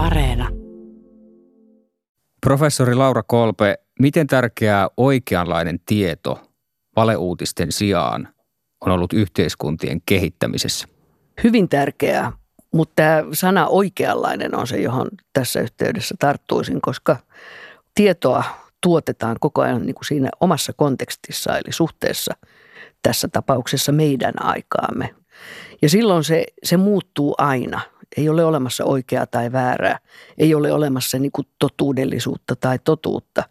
Areena. Professori Laura Kolpe, miten tärkeää oikeanlainen tieto valeuutisten sijaan on ollut yhteiskuntien kehittämisessä? Hyvin tärkeää, mutta tämä sana oikeanlainen on se, johon tässä yhteydessä tarttuisin, koska tietoa tuotetaan koko ajan niin kuin siinä omassa kontekstissa, eli suhteessa tässä tapauksessa meidän aikaamme. Ja silloin se, se muuttuu aina. Ei ole olemassa oikeaa tai väärää. Ei ole olemassa niin kuin totuudellisuutta tai totuutta,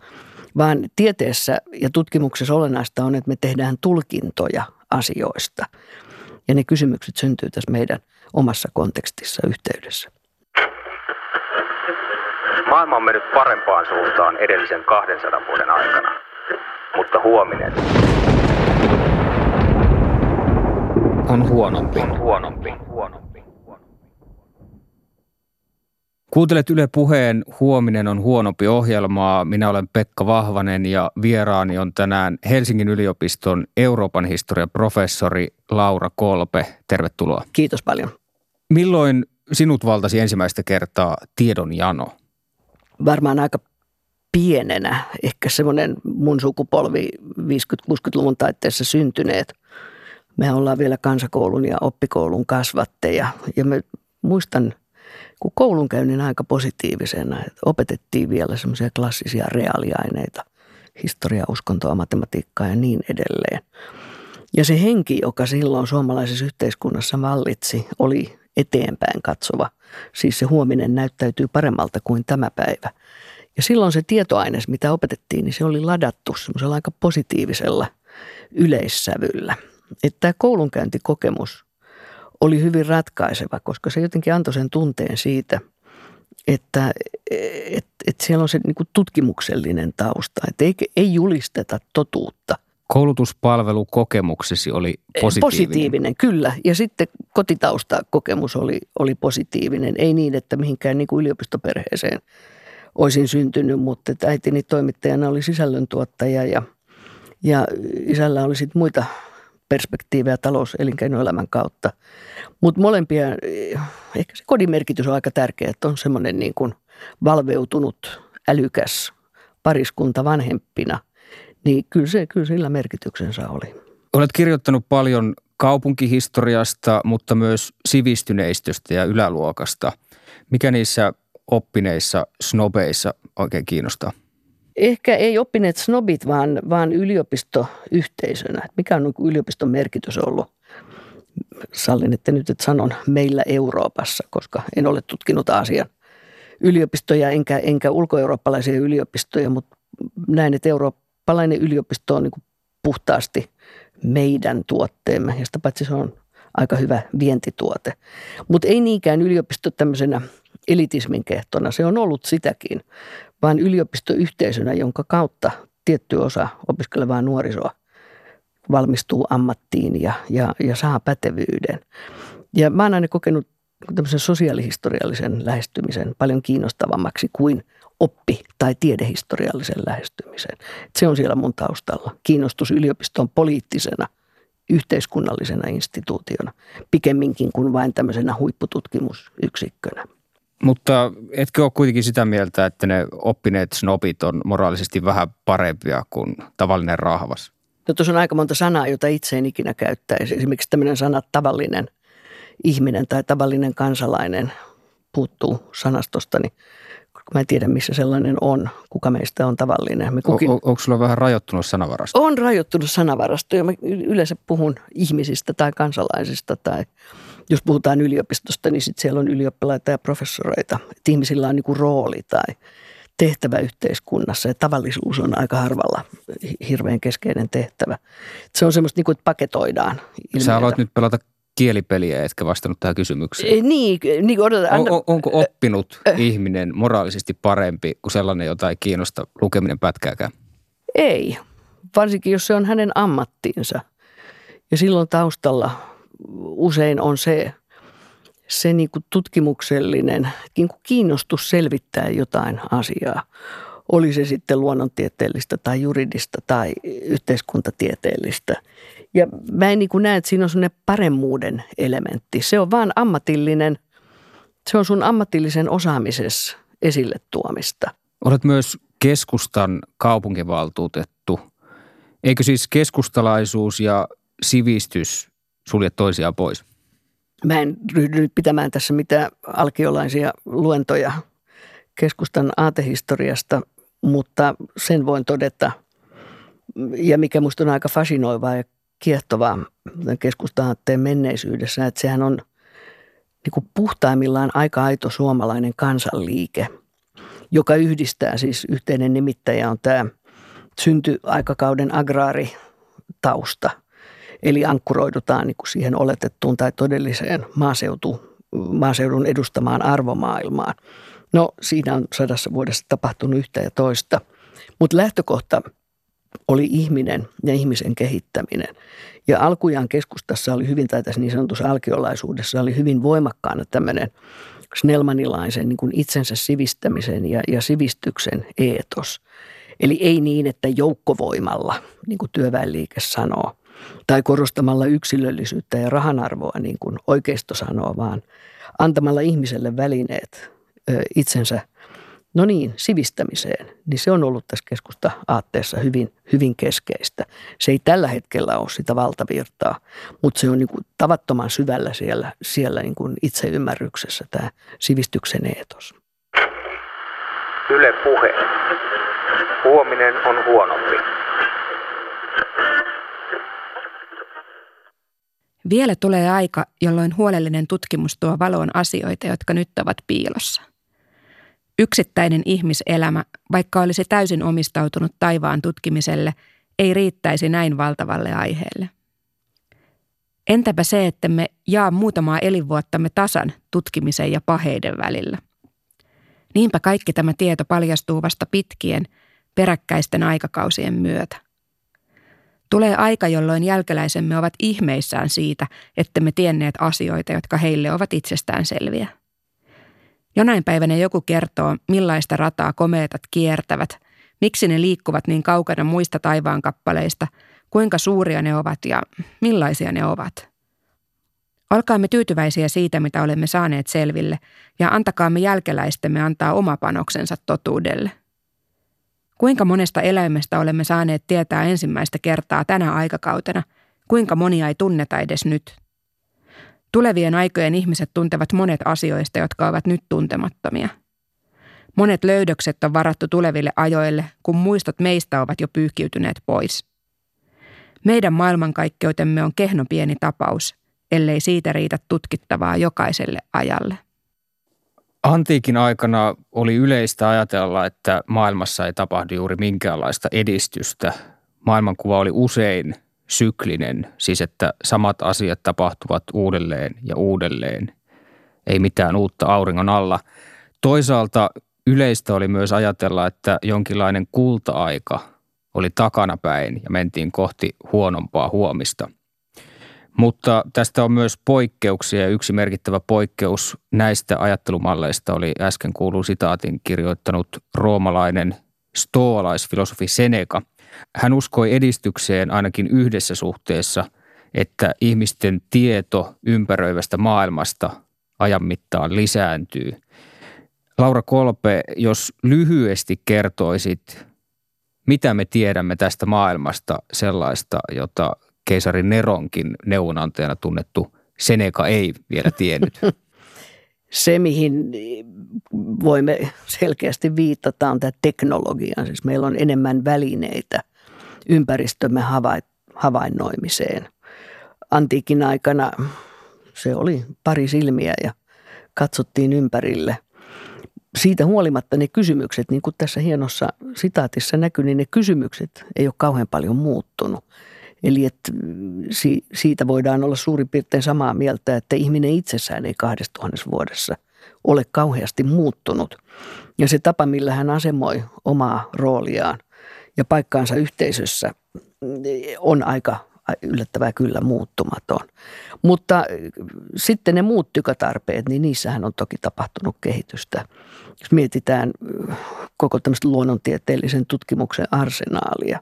vaan tieteessä ja tutkimuksessa olennaista on, että me tehdään tulkintoja asioista. Ja ne kysymykset syntyy tässä meidän omassa kontekstissa yhteydessä. Maailma on mennyt parempaan suuntaan edellisen 200 vuoden aikana, mutta huominen On huonompi. on huonompi. huonompi. Kuuntelet Yle Puheen Huominen on huonompi ohjelmaa. Minä olen Pekka Vahvanen ja vieraani on tänään Helsingin yliopiston Euroopan historian professori Laura Kolpe. Tervetuloa. Kiitos paljon. Milloin sinut valtasi ensimmäistä kertaa tiedonjano? Varmaan aika pienenä, ehkä semmoinen mun sukupolvi 50-60-luvun taitteessa syntyneet. Me ollaan vielä kansakoulun ja oppikoulun kasvatteja ja mä muistan kun koulunkäynnin aika positiivisena, että opetettiin vielä semmoisia klassisia reaaliaineita, historia, uskontoa, matematiikkaa ja niin edelleen. Ja se henki, joka silloin suomalaisessa yhteiskunnassa vallitsi, oli eteenpäin katsova. Siis se huominen näyttäytyy paremmalta kuin tämä päivä. Ja silloin se tietoaines, mitä opetettiin, niin se oli ladattu semmoisella aika positiivisella yleissävyllä. Että tämä koulunkäyntikokemus oli hyvin ratkaiseva, koska se jotenkin antoi sen tunteen siitä, että et, et siellä on se niin tutkimuksellinen tausta, että ei, ei julisteta totuutta – Koulutuspalvelukokemuksesi oli positiivinen. Positiivinen, kyllä. Ja sitten kotitaustakokemus oli, oli positiivinen. Ei niin, että mihinkään niin kuin yliopistoperheeseen olisin syntynyt, mutta että äitini toimittajana oli sisällöntuottaja ja, ja isällä oli sitten muita perspektiivejä talous- elinkeinoelämän kautta. Mutta molempia, ehkä se kodin merkitys on aika tärkeä, että on semmoinen niin kuin valveutunut, älykäs pariskunta vanhempina – niin kyllä, se, kyllä sillä merkityksensä oli. Olet kirjoittanut paljon kaupunkihistoriasta, mutta myös sivistyneistöstä ja yläluokasta. Mikä niissä oppineissa snobeissa oikein kiinnostaa? Ehkä ei oppineet snobit, vaan, vaan yliopistoyhteisönä. Mikä on yliopiston merkitys ollut? Sallin, että nyt että sanon meillä Euroopassa, koska en ole tutkinut Aasian yliopistoja enkä, enkä ulkoeurooppalaisia yliopistoja, mutta näin, että Eurooppa eurooppalainen yliopisto on niin puhtaasti meidän tuotteemme ja sitä paitsi se on aika hyvä vientituote. Mutta ei niinkään yliopisto tämmöisenä elitismin kehtona, se on ollut sitäkin, vaan yliopistoyhteisönä, jonka kautta tietty osa opiskelevaa nuorisoa valmistuu ammattiin ja, ja, ja saa pätevyyden. Ja mä oon aina kokenut tämmöisen sosiaalihistoriallisen lähestymisen paljon kiinnostavammaksi kuin – oppi- tai tiedehistoriallisen lähestymisen. Se on siellä mun taustalla. Kiinnostus yliopiston poliittisena, yhteiskunnallisena instituutiona, pikemminkin kuin vain tämmöisenä huippututkimusyksikkönä. Mutta etkö ole kuitenkin sitä mieltä, että ne oppineet snobit on moraalisesti vähän parempia kuin tavallinen rahvas? No tuossa on aika monta sanaa, jota itse en ikinä käyttäisi. Esimerkiksi tämmöinen sana tavallinen ihminen tai tavallinen kansalainen puuttuu sanastosta, niin Mä en tiedä, missä sellainen on. Kuka meistä on tavallinen. Me kukin... on, onko sulla vähän rajoittunut sanavarasto? On rajoittunut sanavarasto ja mä yleensä puhun ihmisistä tai kansalaisista tai jos puhutaan yliopistosta, niin sitten siellä on ylioppilaita ja professoreita. Että ihmisillä on niinku rooli tai tehtävä yhteiskunnassa ja tavallisuus on aika harvalla hirveän keskeinen tehtävä. Se on semmoista, niinku, että paketoidaan ilmiötä. Sä aloit nyt pelata kielipeliä, etkä vastannut tähän kysymykseen. Ei, niin, niin odotan, anna, on, onko oppinut äh, ihminen moraalisesti parempi kuin sellainen, jota ei kiinnosta lukeminen pätkääkään? Ei, varsinkin jos se on hänen ammattiinsa. Ja silloin taustalla usein on se, se niin kuin tutkimuksellinen niin kuin kiinnostus selvittää jotain asiaa. Oli se sitten luonnontieteellistä tai juridista tai yhteiskuntatieteellistä – ja mä en niin näe, että siinä on sellainen paremmuuden elementti. Se on vaan ammatillinen Se on sun ammatillisen osaamisessa esille tuomista. Olet myös keskustan kaupunkivaltuutettu. Eikö siis keskustalaisuus ja sivistys sulje toisiaan pois? Mä en ryhdy nyt pitämään tässä mitään alkiolaisia luentoja keskustan aatehistoriasta, mutta sen voin todeta, ja mikä minusta on aika fasinoivaa ja kiehtovaa keskusta-aatteen menneisyydessä, että sehän on niin kuin puhtaimmillaan aika aito suomalainen kansanliike, joka yhdistää siis yhteinen nimittäjä on tämä syntyaikakauden agraaritausta. Eli ankkuroidutaan niin kuin siihen oletettuun tai todelliseen maaseutu, maaseudun edustamaan arvomaailmaan. No siinä on sadassa vuodessa tapahtunut yhtä ja toista. Mutta lähtökohta oli ihminen ja ihmisen kehittäminen. Ja alkujaan keskustassa oli hyvin, tai tässä niin sanotussa alkiolaisuudessa oli hyvin voimakkaana tämmöinen snellmanilaisen niin kuin itsensä sivistämisen ja, ja sivistyksen eetos. Eli ei niin, että joukkovoimalla, niin kuin työväenliike sanoo, tai korostamalla yksilöllisyyttä ja rahanarvoa, niin kuin oikeisto sanoo, vaan antamalla ihmiselle välineet ö, itsensä no niin, sivistämiseen, niin se on ollut tässä keskusta aatteessa hyvin, hyvin keskeistä. Se ei tällä hetkellä ole sitä valtavirtaa, mutta se on niin kuin tavattoman syvällä siellä, siellä niin kuin itseymmärryksessä tämä sivistyksen eetos. Yle puhe. Huominen on huonompi. Vielä tulee aika, jolloin huolellinen tutkimus tuo valoon asioita, jotka nyt ovat piilossa. Yksittäinen ihmiselämä, vaikka olisi täysin omistautunut taivaan tutkimiselle, ei riittäisi näin valtavalle aiheelle. Entäpä se, että me jaa muutamaa elinvuottamme tasan tutkimisen ja paheiden välillä? Niinpä kaikki tämä tieto paljastuu vasta pitkien, peräkkäisten aikakausien myötä. Tulee aika, jolloin jälkeläisemme ovat ihmeissään siitä, että me tienneet asioita, jotka heille ovat itsestään selviä. Jonain päivänä joku kertoo, millaista rataa komeetat kiertävät, miksi ne liikkuvat niin kaukana muista taivaankappaleista, kuinka suuria ne ovat ja millaisia ne ovat. Olkaamme tyytyväisiä siitä, mitä olemme saaneet selville, ja antakaamme jälkeläistemme antaa oma panoksensa totuudelle. Kuinka monesta eläimestä olemme saaneet tietää ensimmäistä kertaa tänä aikakautena, kuinka monia ei tunneta edes nyt – Tulevien aikojen ihmiset tuntevat monet asioista, jotka ovat nyt tuntemattomia. Monet löydökset on varattu tuleville ajoille, kun muistot meistä ovat jo pyyhkiytyneet pois. Meidän maailmankaikkeutemme on kehno pieni tapaus, ellei siitä riitä tutkittavaa jokaiselle ajalle. Antiikin aikana oli yleistä ajatella, että maailmassa ei tapahdu juuri minkäänlaista edistystä. Maailmankuva oli usein syklinen, siis että samat asiat tapahtuvat uudelleen ja uudelleen, ei mitään uutta auringon alla. Toisaalta yleistä oli myös ajatella, että jonkinlainen kulta-aika oli takanapäin ja mentiin kohti huonompaa huomista. Mutta tästä on myös poikkeuksia yksi merkittävä poikkeus näistä ajattelumalleista oli äsken kuuluu sitaatin kirjoittanut roomalainen stoalaisfilosofi Seneca – hän uskoi edistykseen ainakin yhdessä suhteessa, että ihmisten tieto ympäröivästä maailmasta ajan mittaan lisääntyy. Laura Kolpe, jos lyhyesti kertoisit, mitä me tiedämme tästä maailmasta sellaista, jota keisari Neronkin neuvonantajana tunnettu Seneca ei vielä tiennyt? Se, mihin voimme selkeästi viitata, on tämä teknologia. Siis meillä on enemmän välineitä ympäristömme havainnoimiseen. Antiikin aikana se oli pari silmiä ja katsottiin ympärille. Siitä huolimatta ne kysymykset, niin kuin tässä hienossa sitaatissa näkyy, niin ne kysymykset ei ole kauhean paljon muuttunut. Eli että siitä voidaan olla suurin piirtein samaa mieltä, että ihminen itsessään ei kahdessa tuhannessa vuodessa ole kauheasti muuttunut. Ja se tapa, millä hän asemoi omaa rooliaan ja paikkaansa yhteisössä on aika yllättävää kyllä muuttumaton. Mutta sitten ne muut tykötarpeet, niin niissähän on toki tapahtunut kehitystä. Jos mietitään koko tämmöistä luonnontieteellisen tutkimuksen arsenaalia,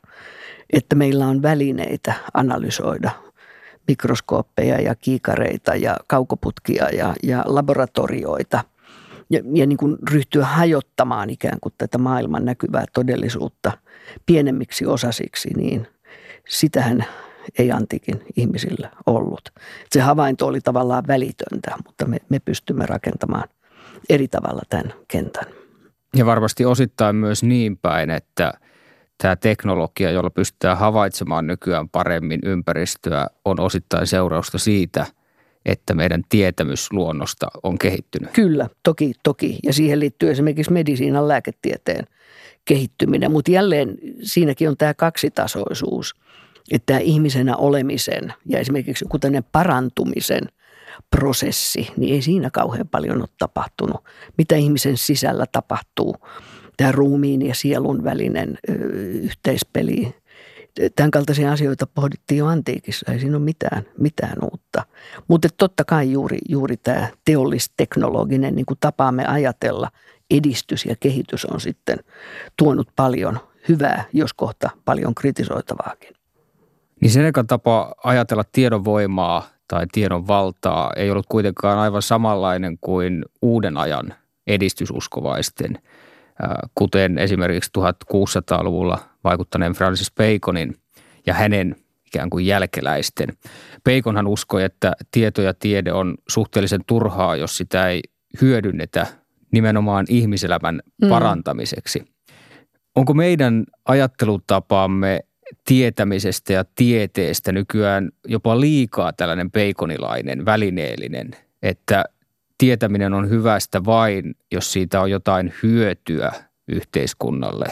että meillä on välineitä analysoida mikroskooppeja ja kiikareita ja kaukoputkia ja, ja laboratorioita ja, ja niin kuin ryhtyä hajottamaan ikään kuin tätä maailman näkyvää todellisuutta pienemmiksi osasiksi, niin sitähän ei antiikin ihmisillä ollut. Se havainto oli tavallaan välitöntä, mutta me, me pystymme rakentamaan eri tavalla tämän kentän. Ja varmasti osittain myös niin päin, että tämä teknologia, jolla pystytään havaitsemaan nykyään paremmin ympäristöä, on osittain seurausta siitä, että meidän tietämys luonnosta on kehittynyt. Kyllä, toki, toki. Ja siihen liittyy esimerkiksi medisiinan lääketieteen kehittyminen. Mutta jälleen siinäkin on tämä kaksitasoisuus, että tämä ihmisenä olemisen ja esimerkiksi kuten parantumisen – prosessi, niin ei siinä kauhean paljon ole tapahtunut. Mitä ihmisen sisällä tapahtuu, tämä ruumiin ja sielun välinen ö, yhteispeli. Tämän kaltaisia asioita pohdittiin jo antiikissa, ei siinä ole mitään, mitään uutta. Mutta totta kai juuri, juuri tämä teollisteknologinen niin kuin tapaamme ajatella, edistys ja kehitys on sitten tuonut paljon hyvää, jos kohta paljon kritisoitavaakin. Niin Senekan tapa ajatella tiedonvoimaa tai tiedon valtaa ei ollut kuitenkaan aivan samanlainen kuin uuden ajan edistysuskovaisten, kuten esimerkiksi 1600-luvulla vaikuttaneen Francis Baconin ja hänen ikään kuin jälkeläisten. Baconhan uskoi, että tieto ja tiede on suhteellisen turhaa, jos sitä ei hyödynnetä nimenomaan ihmiselämän mm. parantamiseksi. Onko meidän ajattelutapaamme tietämisestä ja tieteestä nykyään jopa liikaa tällainen peikonilainen, välineellinen, että tietäminen on hyvästä vain, jos siitä on jotain hyötyä yhteiskunnalle?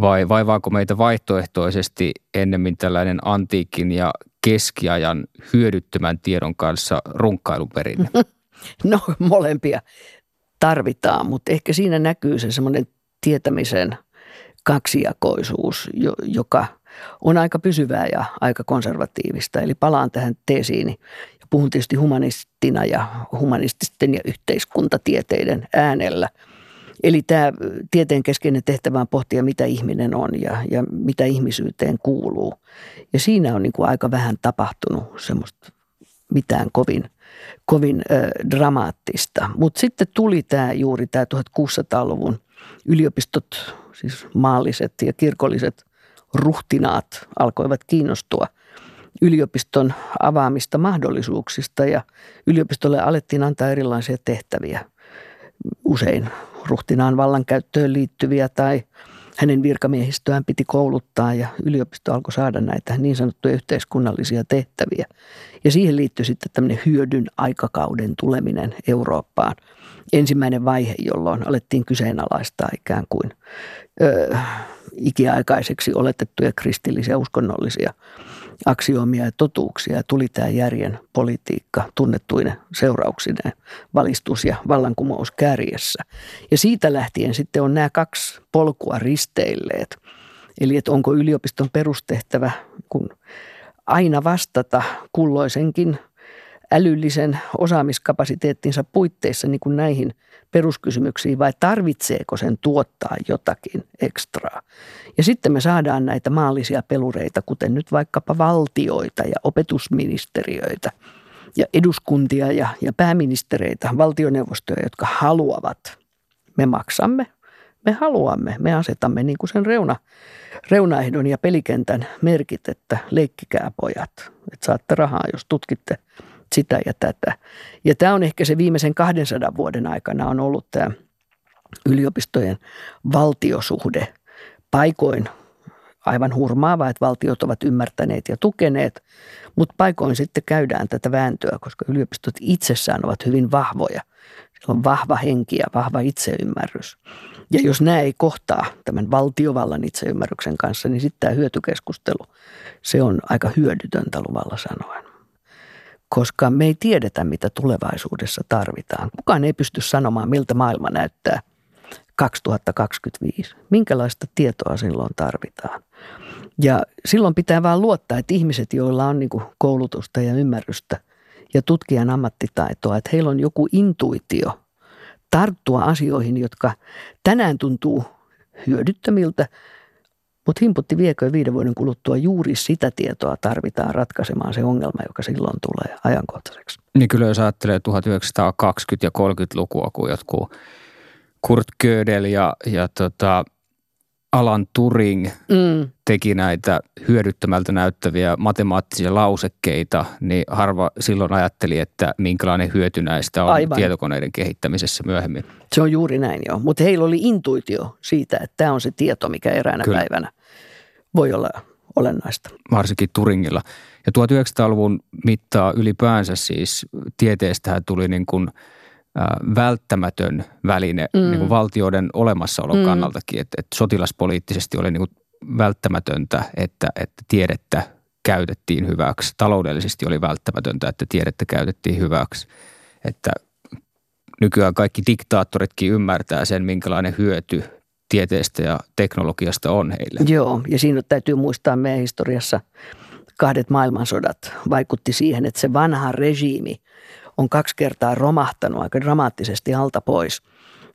Vai vaivaako meitä vaihtoehtoisesti ennemmin tällainen antiikin ja keskiajan hyödyttömän tiedon kanssa runkkailun perinne? No molempia tarvitaan, mutta ehkä siinä näkyy se semmoinen tietämisen kaksijakoisuus, joka – on aika pysyvää ja aika konservatiivista. Eli palaan tähän teesiini ja puhun tietysti humanistina ja humanististen ja yhteiskuntatieteiden äänellä. Eli tämä tieteen keskeinen tehtävä on pohtia, mitä ihminen on ja, ja mitä ihmisyyteen kuuluu. Ja siinä on niin kuin aika vähän tapahtunut semmoista mitään kovin, kovin ö, dramaattista. Mutta sitten tuli tämä juuri tämä 1600-luvun yliopistot, siis maalliset ja kirkolliset ruhtinaat alkoivat kiinnostua yliopiston avaamista mahdollisuuksista ja yliopistolle alettiin antaa erilaisia tehtäviä. Usein ruhtinaan vallankäyttöön liittyviä tai hänen virkamiehistöään piti kouluttaa ja yliopisto alkoi saada näitä niin sanottuja yhteiskunnallisia tehtäviä. Ja siihen liittyi sitten tämmöinen hyödyn aikakauden tuleminen Eurooppaan. Ensimmäinen vaihe, jolloin alettiin kyseenalaistaa ikään kuin ö, ikiaikaiseksi oletettuja kristillisiä uskonnollisia aksioomia ja totuuksia. Tuli tämä järjen politiikka tunnettuinen seurauksineen, valistus ja vallankumous kärjessä. Ja siitä lähtien sitten on nämä kaksi polkua risteilleet. Eli että onko yliopiston perustehtävä kun aina vastata kulloisenkin älyllisen osaamiskapasiteettinsa puitteissa niin kuin näihin peruskysymyksiin vai tarvitseeko sen tuottaa jotakin ekstraa. Ja sitten me saadaan näitä maallisia pelureita, kuten nyt vaikkapa valtioita ja opetusministeriöitä ja eduskuntia ja, ja pääministereitä, valtioneuvostoja, jotka haluavat. Me maksamme, me haluamme, me asetamme niin kuin sen reuna, reunaehdon ja pelikentän merkit, että leikkikää pojat, että saatte rahaa, jos tutkitte – sitä ja tätä. Ja tämä on ehkä se viimeisen 200 vuoden aikana on ollut tämä yliopistojen valtiosuhde paikoin aivan hurmaava, että valtiot ovat ymmärtäneet ja tukeneet, mutta paikoin sitten käydään tätä vääntöä, koska yliopistot itsessään ovat hyvin vahvoja. Siellä on vahva henki ja vahva itseymmärrys. Ja jos nämä ei kohtaa tämän valtiovallan itseymmärryksen kanssa, niin sitten tämä hyötykeskustelu, se on aika hyödytöntä luvalla sanoen koska me ei tiedetä, mitä tulevaisuudessa tarvitaan. Kukaan ei pysty sanomaan, miltä maailma näyttää 2025. Minkälaista tietoa silloin tarvitaan. Ja silloin pitää vaan luottaa, että ihmiset, joilla on niin koulutusta ja ymmärrystä ja tutkijan ammattitaitoa, että heillä on joku intuitio tarttua asioihin, jotka tänään tuntuu hyödyttömiltä, Mutta himputti viekö viiden vuoden kuluttua juuri sitä tietoa tarvitaan ratkaisemaan se ongelma, joka silloin tulee ajankohtaiseksi. Niin kyllä jos ajattelee 1920- ja 30-lukua, kun jotkut Kurt Gödel ja, ja tota, Alan Turing mm. teki näitä hyödyttämältä näyttäviä matemaattisia lausekkeita, niin harva silloin ajatteli, että minkälainen hyöty näistä on Aivan. tietokoneiden kehittämisessä myöhemmin. Se on juuri näin joo, mutta heillä oli intuitio siitä, että tämä on se tieto, mikä eräänä Kyllä. päivänä voi olla olennaista. Varsinkin Turingilla. Ja 1900-luvun mittaa ylipäänsä siis tieteestähän tuli niin kuin – välttämätön väline mm. niin kuin valtioiden olemassaolon mm. kannaltakin. Että, että sotilaspoliittisesti oli niin kuin välttämätöntä, että, että tiedettä käytettiin hyväksi. Taloudellisesti oli välttämätöntä, että tiedettä käytettiin hyväksi. Että nykyään kaikki diktaattoritkin ymmärtää sen, minkälainen hyöty tieteestä ja teknologiasta on heille. Joo, ja siinä täytyy muistaa meidän historiassa kahdet maailmansodat vaikutti siihen, että se vanha regiimi on kaksi kertaa romahtanut aika dramaattisesti alta pois.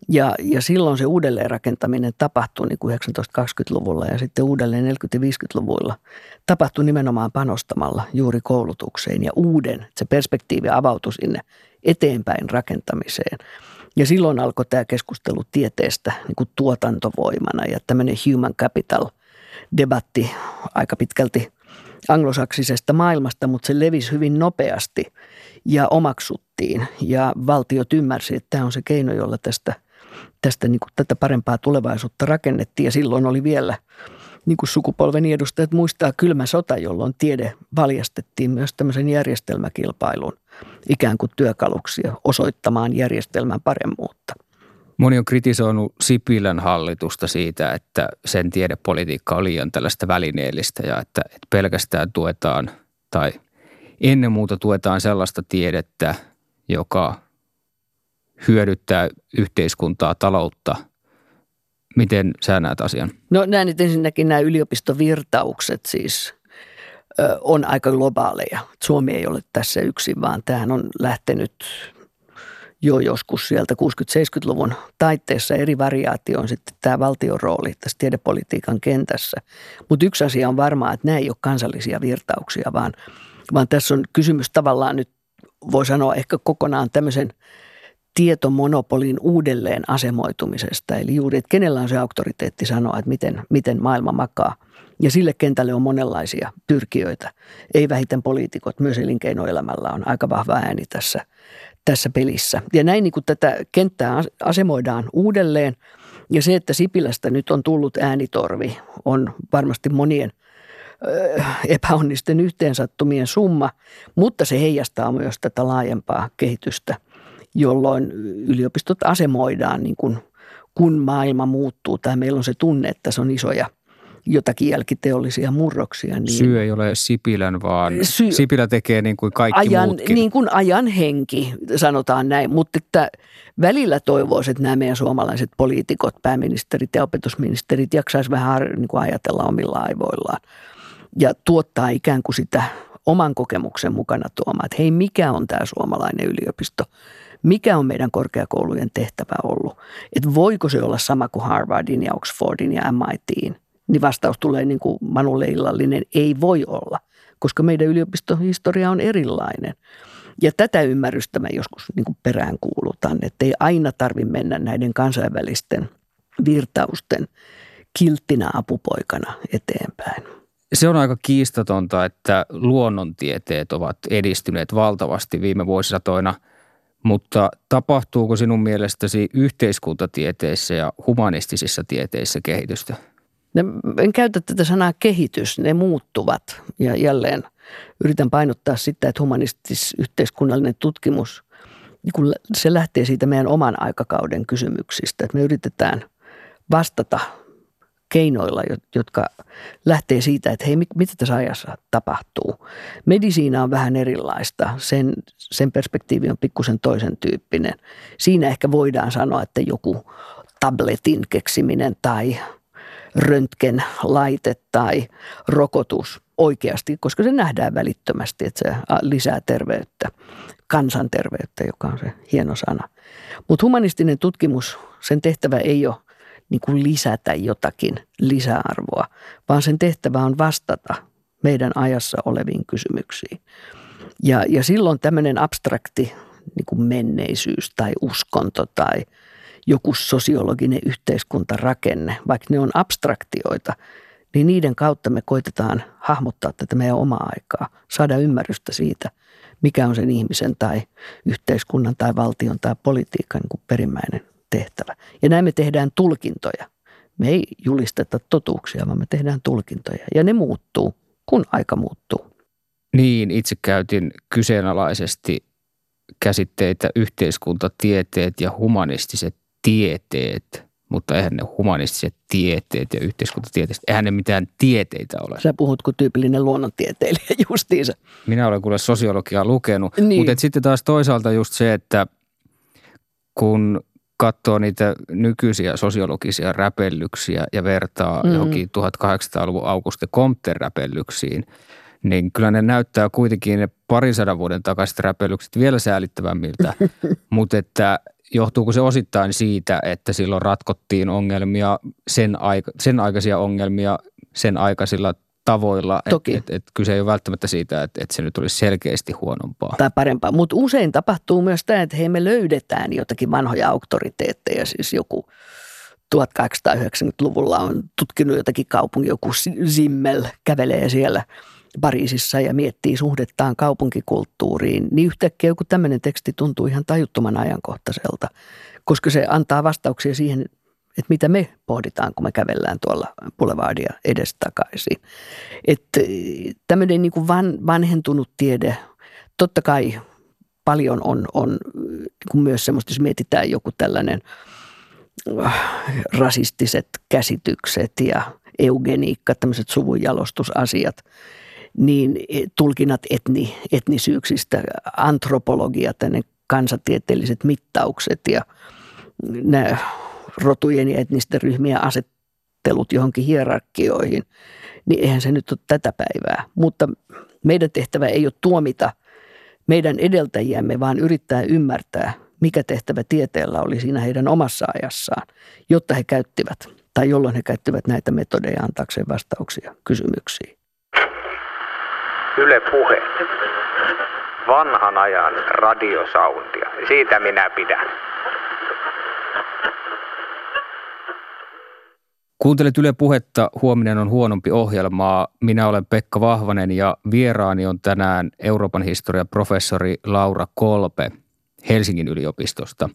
Ja, ja silloin se uudelleenrakentaminen tapahtui niin kuin 1920-luvulla ja sitten uudelleen 40- ja 50-luvuilla tapahtui nimenomaan panostamalla juuri koulutukseen ja uuden, se perspektiivi avautui sinne eteenpäin rakentamiseen. Ja silloin alkoi tämä keskustelu tieteestä niin kuin tuotantovoimana ja tämmöinen human capital debatti aika pitkälti anglosaksisesta maailmasta, mutta se levisi hyvin nopeasti ja omaksuttiin. Ja valtiot ymmärsi, että tämä on se keino, jolla tästä, tästä niin kuin tätä parempaa tulevaisuutta rakennettiin. Ja silloin oli vielä, niin kuin sukupolveni edustajat muistaa, kylmä sota, jolloin tiede valjastettiin myös tämmöisen järjestelmäkilpailun ikään kuin työkaluksia osoittamaan järjestelmän paremmuutta. Moni on kritisoinut Sipilän hallitusta siitä, että sen tiedepolitiikka on liian tällaista välineellistä ja että, että pelkästään tuetaan tai ennen muuta tuetaan sellaista tiedettä, joka hyödyttää yhteiskuntaa, taloutta. Miten sä näet asian? No näen, että ensinnäkin nämä yliopistovirtaukset siis on aika globaaleja. Suomi ei ole tässä yksin, vaan tämähän on lähtenyt jo joskus sieltä 60-70-luvun taitteessa eri variaatio on sitten tämä valtion rooli tässä tiedepolitiikan kentässä. Mutta yksi asia on varmaa, että nämä ei ole kansallisia virtauksia, vaan, vaan tässä on kysymys tavallaan nyt, voi sanoa ehkä kokonaan tämmöisen tietomonopolin uudelleen asemoitumisesta. Eli juuri, että kenellä on se auktoriteetti sanoa, että miten, miten maailma makaa. Ja sille kentälle on monenlaisia pyrkijöitä. Ei vähiten poliitikot, myös elinkeinoelämällä on aika vahva ääni tässä – tässä pelissä. Ja näin niin kuin tätä kenttää asemoidaan uudelleen. Ja se, että Sipilästä nyt on tullut äänitorvi, on varmasti monien epäonnisten yhteensattumien summa, mutta se heijastaa myös tätä laajempaa kehitystä, jolloin yliopistot asemoidaan niin kuin, kun maailma muuttuu tai meillä on se tunne, että se on isoja – jotakin jälkiteollisia murroksia. Niin Syy ei ole Sipilän, vaan sy- Sipilä tekee niin kuin kaikki ajan, muutkin. Niin kuin ajan henki, sanotaan näin. Mutta että välillä toivoisin, että nämä meidän suomalaiset poliitikot, pääministerit ja opetusministerit jaksaisivat vähän niin kuin ajatella omilla aivoillaan ja tuottaa ikään kuin sitä oman kokemuksen mukana tuomaan, että hei, mikä on tämä suomalainen yliopisto? Mikä on meidän korkeakoulujen tehtävä ollut? Että voiko se olla sama kuin Harvardin ja Oxfordin ja MITin? Niin vastaus tulee niin kuin Manulle illallinen, ei voi olla, koska meidän yliopistohistoria on erilainen. Ja tätä ymmärrystä me joskus niin kuin perään kuulutaan, että ei aina tarvitse mennä näiden kansainvälisten virtausten kilttinä apupoikana eteenpäin. Se on aika kiistatonta, että luonnontieteet ovat edistyneet valtavasti viime vuosisatoina, mutta tapahtuuko sinun mielestäsi yhteiskuntatieteissä ja humanistisissa tieteissä kehitystä? En käytä tätä sanaa kehitys, ne muuttuvat. Ja jälleen yritän painottaa sitä, että humanistis-yhteiskunnallinen tutkimus, niin se lähtee siitä meidän oman aikakauden kysymyksistä. Että me yritetään vastata keinoilla, jotka lähtee siitä, että hei, mitä tässä ajassa tapahtuu. Medisiina on vähän erilaista, sen, sen perspektiivi on pikkusen toisen tyyppinen. Siinä ehkä voidaan sanoa, että joku tabletin keksiminen tai – röntgenlaite tai rokotus oikeasti, koska se nähdään välittömästi, että se lisää terveyttä, kansanterveyttä, joka on se hieno sana. Mutta humanistinen tutkimus, sen tehtävä ei ole niin kuin lisätä jotakin lisäarvoa, vaan sen tehtävä on vastata meidän ajassa oleviin kysymyksiin. Ja, ja silloin tämmöinen abstrakti niin kuin menneisyys tai uskonto tai joku sosiologinen yhteiskuntarakenne, vaikka ne on abstraktioita, niin niiden kautta me koitetaan hahmottaa tätä meidän omaa aikaa, saada ymmärrystä siitä, mikä on sen ihmisen tai yhteiskunnan tai valtion tai politiikan niin kuin perimmäinen tehtävä. Ja näin me tehdään tulkintoja. Me ei julisteta totuuksia, vaan me tehdään tulkintoja. Ja ne muuttuu, kun aika muuttuu. Niin, itse käytin kyseenalaisesti käsitteitä yhteiskuntatieteet ja humanistiset tieteet, mutta eihän ne humanistiset tieteet ja yhteiskuntatieteet, eihän ne mitään tieteitä ole. Sä puhut kuin tyypillinen luonnontieteilijä justiinsa. Minä olen kuule sosiologiaa lukenut, niin. mutta sitten taas toisaalta just se, että kun katsoo niitä nykyisiä sosiologisia räpellyksiä ja vertaa mm. johonkin 1800-luvun Auguste Comte räpellyksiin, niin kyllä ne näyttää kuitenkin ne parin sadan vuoden takaiset räpellykset vielä säälittävämmiltä, mutta että johtuuko se osittain siitä, että silloin ratkottiin ongelmia, sen, aika, sen aikaisia ongelmia sen aikaisilla tavoilla. Toki. Et, et, et kyse ei ole välttämättä siitä, että et se nyt olisi selkeästi huonompaa. Tai parempaa, mutta usein tapahtuu myös tämä, että hei me löydetään jotakin vanhoja auktoriteetteja, siis joku 1890-luvulla on tutkinut jotakin kaupunki, joku Zimmel kävelee siellä Pariisissa ja miettii suhdettaan kaupunkikulttuuriin, niin yhtäkkiä joku tämmöinen teksti tuntuu ihan tajuttoman ajankohtaiselta, koska se antaa vastauksia siihen, että mitä me pohditaan, kun me kävellään tuolla Boulevardia edestakaisin. Että tämmöinen niin kuin van, vanhentunut tiede, totta kai paljon on, on niin kuin myös semmoista, jos mietitään joku tällainen äh, rasistiset käsitykset ja eugeniikka, tämmöiset suvunjalostusasiat, niin tulkinnat etni, etnisyyksistä, antropologia, tänne kansatieteelliset mittaukset ja nämä rotujen ja etnisten ryhmien asettelut johonkin hierarkioihin, niin eihän se nyt ole tätä päivää. Mutta meidän tehtävä ei ole tuomita meidän edeltäjiämme, vaan yrittää ymmärtää, mikä tehtävä tieteellä oli siinä heidän omassa ajassaan, jotta he käyttivät tai jolloin he käyttivät näitä metodeja antaakseen vastauksia kysymyksiin. Yle Puhe. Vanhan ajan radiosauntia. Siitä minä pidän. Kuuntelet Yle Puhetta, huominen on huonompi ohjelmaa. Minä olen Pekka Vahvanen ja vieraani on tänään Euroopan historian professori Laura Kolpe Helsingin yliopistosta.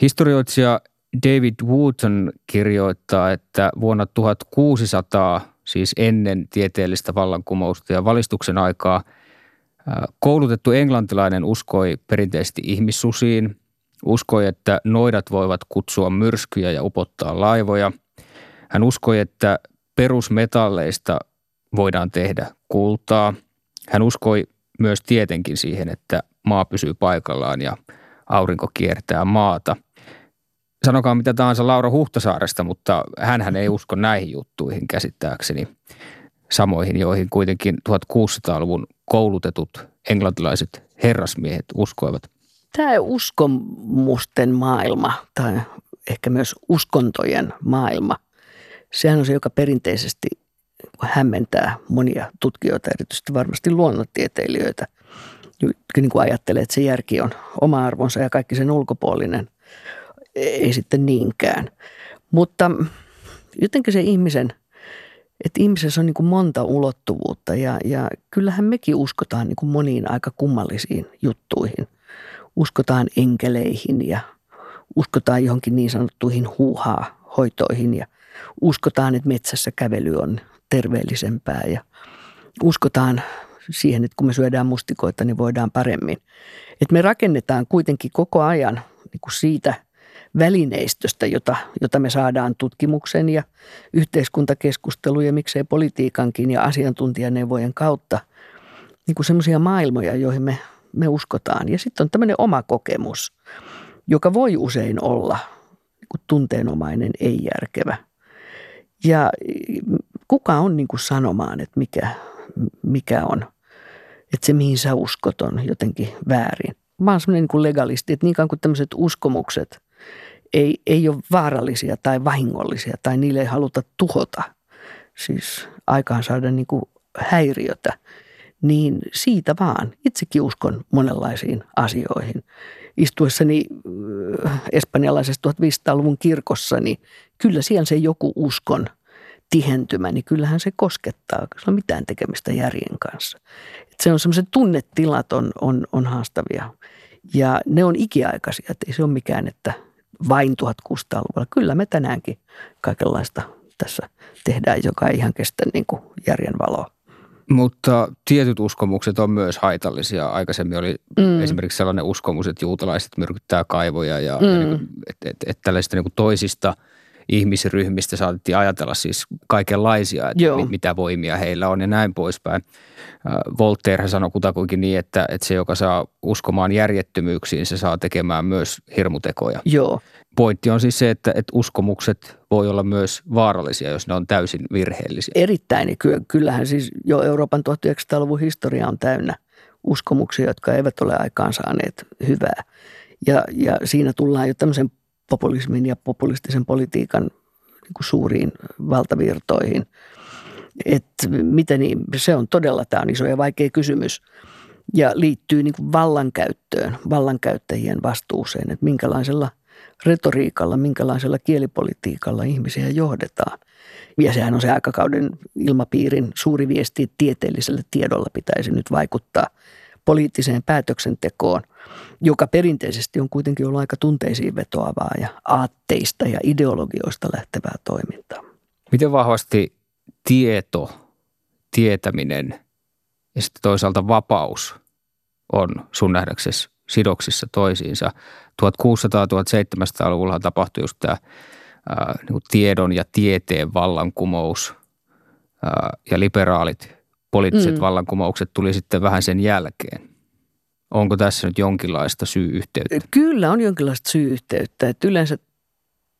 Historioitsija David Wooten kirjoittaa, että vuonna 1600, siis ennen tieteellistä vallankumousta ja valistuksen aikaa, koulutettu englantilainen uskoi perinteisesti ihmissusiin, uskoi, että noidat voivat kutsua myrskyjä ja upottaa laivoja – hän uskoi, että perusmetalleista voidaan tehdä kultaa. Hän uskoi myös tietenkin siihen, että maa pysyy paikallaan ja aurinko kiertää maata. Sanokaa mitä tahansa Laura Huhtasaaresta, mutta hän ei usko näihin juttuihin käsittääkseni. Samoihin, joihin kuitenkin 1600-luvun koulutetut englantilaiset herrasmiehet uskoivat. Tämä uskomusten maailma tai ehkä myös uskontojen maailma – sehän on se, joka perinteisesti hämmentää monia tutkijoita, erityisesti varmasti luonnontieteilijöitä, niin kuin ajattelee, että se järki on oma arvonsa ja kaikki sen ulkopuolinen ei sitten niinkään. Mutta jotenkin se ihmisen, että ihmisessä on niin kuin monta ulottuvuutta ja, ja kyllähän mekin uskotaan niin kuin moniin aika kummallisiin juttuihin. Uskotaan enkeleihin ja uskotaan johonkin niin sanottuihin huuhaa hoitoihin ja – uskotaan, että metsässä kävely on terveellisempää ja uskotaan siihen, että kun me syödään mustikoita, niin voidaan paremmin. Et me rakennetaan kuitenkin koko ajan niin kuin siitä välineistöstä, jota, jota me saadaan tutkimuksen ja yhteiskuntakeskustelun ja miksei politiikankin ja asiantuntijaneuvojen kautta niin kuin semmoisia maailmoja, joihin me, me uskotaan. Ja sitten on tämmöinen oma kokemus, joka voi usein olla niin kuin tunteenomainen, ei järkevä – ja kuka on niin kuin sanomaan, että mikä, mikä on, että se mihin sä uskot on jotenkin väärin. Mä oon semmoinen niin legalisti, että niin kuin tämmöiset uskomukset ei, ei ole vaarallisia tai vahingollisia tai niille ei haluta tuhota, siis aikaan saada niin kuin häiriötä, niin siitä vaan itsekin uskon monenlaisiin asioihin. Istuessani äh, espanjalaisessa 1500-luvun kirkossa, niin kyllä siellä se joku uskon tihentymä, niin kyllähän se koskettaa. Se on mitään tekemistä järjen kanssa. Et se on semmoiset tunnetilat on, on, on haastavia. Ja ne on ikiaikaisia, että ei se ole mikään, että vain 1600-luvulla. Kyllä me tänäänkin kaikenlaista tässä tehdään, joka ei ihan kestä niin kuin järjen valoa. Mutta tietyt uskomukset on myös haitallisia. Aikaisemmin oli mm. esimerkiksi sellainen uskomus, että juutalaiset myrkyttää kaivoja ja, mm. ja niin että et, et tällaisista niin toisista ihmisryhmistä saatettiin ajatella siis kaikenlaisia, että Joo. mitä voimia heillä on ja näin poispäin. Voltaire sanoi kutakuinkin niin, että, että se, joka saa uskomaan järjettömyyksiin, se saa tekemään myös hirmutekoja. Joo. Pointti on siis se, että, että uskomukset voi olla myös vaarallisia, jos ne on täysin virheellisiä. Erittäin. Kyllähän siis jo Euroopan 1900-luvun historia on täynnä uskomuksia, jotka eivät ole aikaan saaneet hyvää. Ja, ja siinä tullaan jo tämmöisen populismin ja populistisen politiikan niin kuin suuriin valtavirtoihin – että miten niin, se on todella, tämä on iso ja vaikea kysymys. Ja liittyy niin kuin vallankäyttöön, vallankäyttäjien vastuuseen, että minkälaisella retoriikalla, minkälaisella kielipolitiikalla ihmisiä johdetaan. Ja sehän on se aikakauden ilmapiirin suuri viesti, että tieteellisellä tiedolla pitäisi nyt vaikuttaa poliittiseen päätöksentekoon, joka perinteisesti on kuitenkin ollut aika tunteisiin vetoavaa ja aatteista ja ideologioista lähtevää toimintaa. Miten vahvasti tieto, tietäminen ja sitten toisaalta vapaus on sun nähdäksesi sidoksissa toisiinsa. 1600-1700-luvulla tapahtui just tämä ää, niin tiedon ja tieteen vallankumous ää, ja liberaalit poliittiset mm. vallankumoukset tuli sitten vähän sen jälkeen. Onko tässä nyt jonkinlaista syy-yhteyttä? Kyllä on jonkinlaista syy-yhteyttä. Että yleensä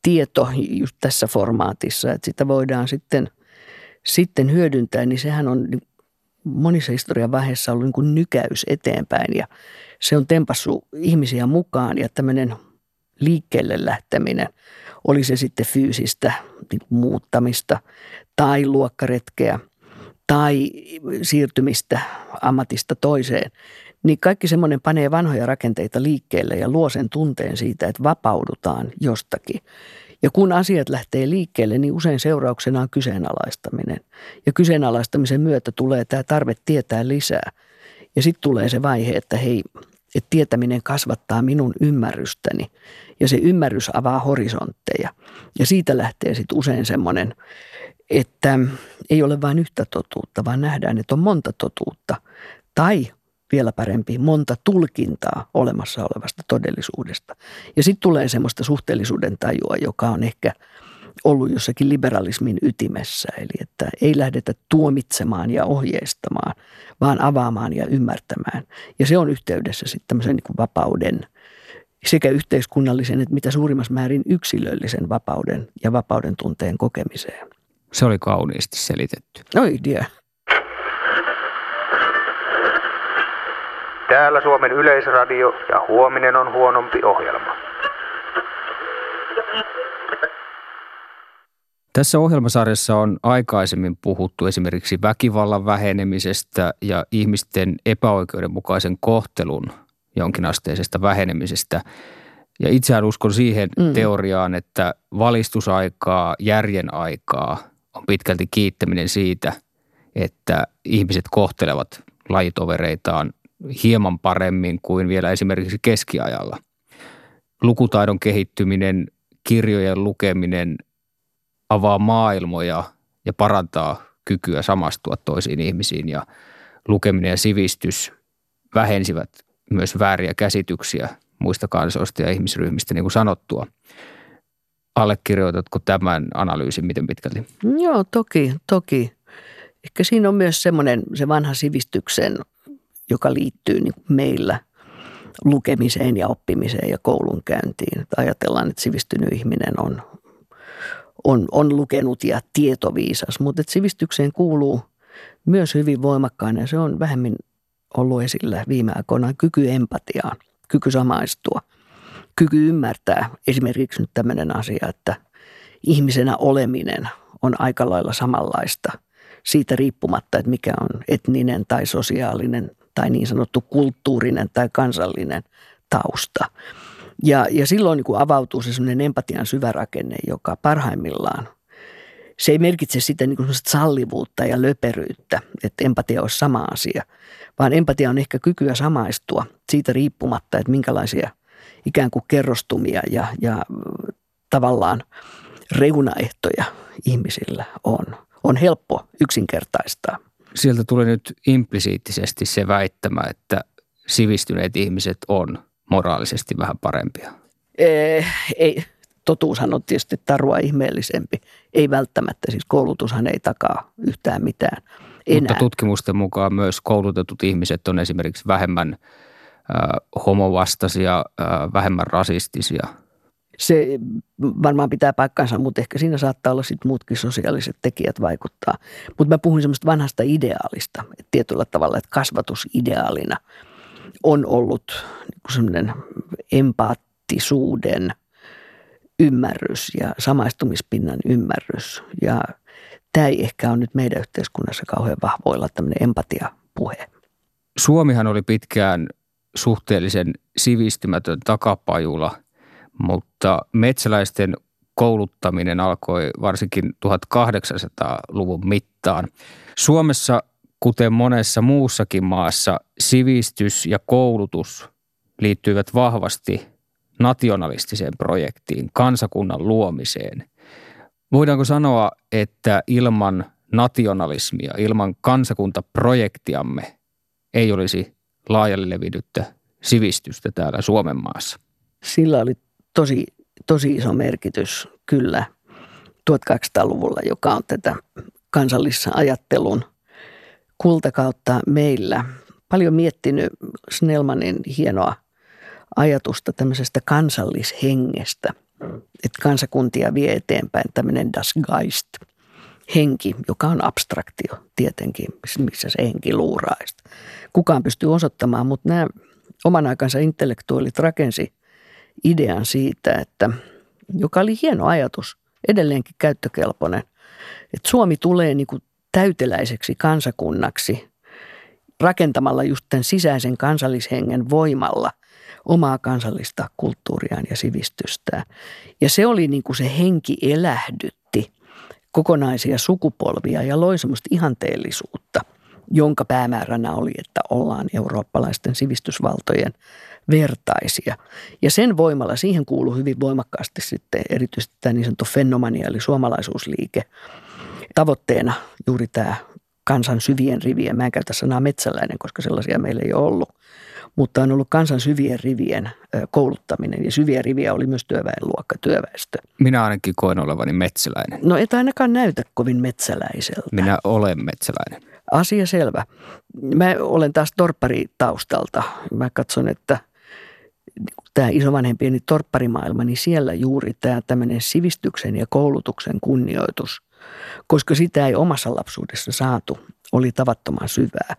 tieto just tässä formaatissa, että sitä voidaan sitten – sitten hyödyntää, niin sehän on monissa historian vaiheissa ollut niin kuin nykäys eteenpäin ja se on tempassu ihmisiä mukaan ja tämmöinen liikkeelle lähteminen, oli se sitten fyysistä niin muuttamista tai luokkaretkeä tai siirtymistä ammatista toiseen, niin kaikki semmoinen panee vanhoja rakenteita liikkeelle ja luo sen tunteen siitä, että vapaudutaan jostakin. Ja kun asiat lähtee liikkeelle, niin usein seurauksena on kyseenalaistaminen. Ja kyseenalaistamisen myötä tulee tämä tarve tietää lisää. Ja sitten tulee se vaihe, että hei, että tietäminen kasvattaa minun ymmärrystäni. Ja se ymmärrys avaa horisontteja. Ja siitä lähtee sitten usein semmoinen, että ei ole vain yhtä totuutta, vaan nähdään, että on monta totuutta. Tai vielä parempi, monta tulkintaa olemassa olevasta todellisuudesta. Ja sitten tulee semmoista suhteellisuuden tajua, joka on ehkä ollut jossakin liberalismin ytimessä. Eli että ei lähdetä tuomitsemaan ja ohjeistamaan, vaan avaamaan ja ymmärtämään. Ja se on yhteydessä sitten tämmöisen niin vapauden sekä yhteiskunnallisen että mitä suurimmassa määrin yksilöllisen vapauden ja vapauden tunteen kokemiseen. Se oli kauniisti selitetty. Oi dia. Täällä Suomen yleisradio ja huominen on huonompi ohjelma. Tässä ohjelmasarjassa on aikaisemmin puhuttu esimerkiksi väkivallan vähenemisestä ja ihmisten epäoikeudenmukaisen kohtelun jonkinasteisesta vähenemisestä. Ja itseään uskon siihen mm. teoriaan, että valistusaikaa, järjen aikaa on pitkälti kiittäminen siitä, että ihmiset kohtelevat lajitovereitaan hieman paremmin kuin vielä esimerkiksi keskiajalla. Lukutaidon kehittyminen, kirjojen lukeminen avaa maailmoja ja parantaa kykyä samastua toisiin ihmisiin ja lukeminen ja sivistys vähensivät myös vääriä käsityksiä muista kansoista ja ihmisryhmistä, niin kuin sanottua. Allekirjoitatko tämän analyysin miten pitkälti? Joo, toki, toki. Ehkä siinä on myös semmoinen se vanha sivistyksen joka liittyy niin meillä lukemiseen ja oppimiseen ja koulunkäyntiin. Että ajatellaan, että sivistynyt ihminen on, on, on lukenut ja tietoviisas, mutta että sivistykseen kuuluu myös hyvin voimakkaana ja se on vähemmän ollut esillä viime aikoina kyky empatiaan, kyky samaistua, kyky ymmärtää esimerkiksi nyt tämmöinen asia, että ihmisenä oleminen on aika lailla samanlaista siitä riippumatta, että mikä on etninen tai sosiaalinen tai niin sanottu kulttuurinen tai kansallinen tausta. Ja, ja silloin niin kuin avautuu se sellainen empatian syvä rakenne, joka parhaimmillaan, se ei merkitse sitä niin kuin sallivuutta ja löperyyttä, että empatia olisi sama asia, vaan empatia on ehkä kykyä samaistua siitä riippumatta, että minkälaisia ikään kuin kerrostumia ja, ja tavallaan reunaehtoja ihmisillä on. On helppo yksinkertaistaa. Sieltä tulee nyt implisiittisesti se väittämä, että sivistyneet ihmiset on moraalisesti vähän parempia. Ee, ei, totuushan on tietysti tarua ihmeellisempi. Ei välttämättä, siis koulutushan ei takaa yhtään mitään enää. Mutta tutkimusten mukaan myös koulutetut ihmiset on esimerkiksi vähemmän äh, homovastaisia, äh, vähemmän rasistisia – se varmaan pitää paikkansa, mutta ehkä siinä saattaa olla sitten muutkin sosiaaliset tekijät vaikuttaa. Mutta mä puhuin semmoista vanhasta ideaalista, että tietyllä tavalla, että kasvatusideaalina on ollut niin semmoinen empaattisuuden ymmärrys ja samaistumispinnan ymmärrys. Ja tämä ei ehkä ole nyt meidän yhteiskunnassa kauhean vahvoilla tämmöinen empatiapuhe. Suomihan oli pitkään suhteellisen sivistymätön takapajula – mutta metsäläisten kouluttaminen alkoi varsinkin 1800-luvun mittaan. Suomessa, kuten monessa muussakin maassa, sivistys ja koulutus liittyivät vahvasti nationalistiseen projektiin, kansakunnan luomiseen. Voidaanko sanoa, että ilman nationalismia, ilman kansakuntaprojektiamme ei olisi laajalle levidyttä sivistystä täällä Suomen maassa? Sillä oli tosi, tosi iso merkitys kyllä 1800-luvulla, joka on tätä kansallisajattelun kultakautta meillä. Paljon miettinyt Snellmanin hienoa ajatusta tämmöisestä kansallishengestä, että kansakuntia vie eteenpäin tämmöinen Das Geist henki, joka on abstraktio tietenkin, missä se henki luuraa. Kukaan pystyy osoittamaan, mutta nämä oman aikansa intellektuaalit rakensi idean siitä, että, joka oli hieno ajatus, edelleenkin käyttökelpoinen, että Suomi tulee niin kuin täyteläiseksi kansakunnaksi rakentamalla just tämän sisäisen kansallishengen voimalla omaa kansallista kulttuuriaan ja sivistystään. Ja se oli niin kuin se henki elähdytti kokonaisia sukupolvia ja loi semmoista ihanteellisuutta, jonka päämääränä oli, että ollaan eurooppalaisten sivistysvaltojen vertaisia. Ja sen voimalla siihen kuuluu hyvin voimakkaasti sitten erityisesti tämä niin sanottu fenomania eli suomalaisuusliike. Tavoitteena juuri tämä kansan syvien rivien, mä en käytä sanaa metsäläinen, koska sellaisia meillä ei ole ollut, mutta on ollut kansan syvien rivien kouluttaminen ja syviä riviä oli myös työväenluokka, työväestö. Minä ainakin koen olevani metsäläinen. No et ainakaan näytä kovin metsäläiseltä. Minä olen metsäläinen. Asia selvä. Mä olen taas torpparitaustalta. Mä katson, että tämä isovanhempieni torpparimaailma, niin siellä juuri tämä tämmöinen sivistyksen ja koulutuksen kunnioitus, koska sitä ei omassa lapsuudessa saatu, oli tavattoman syvää.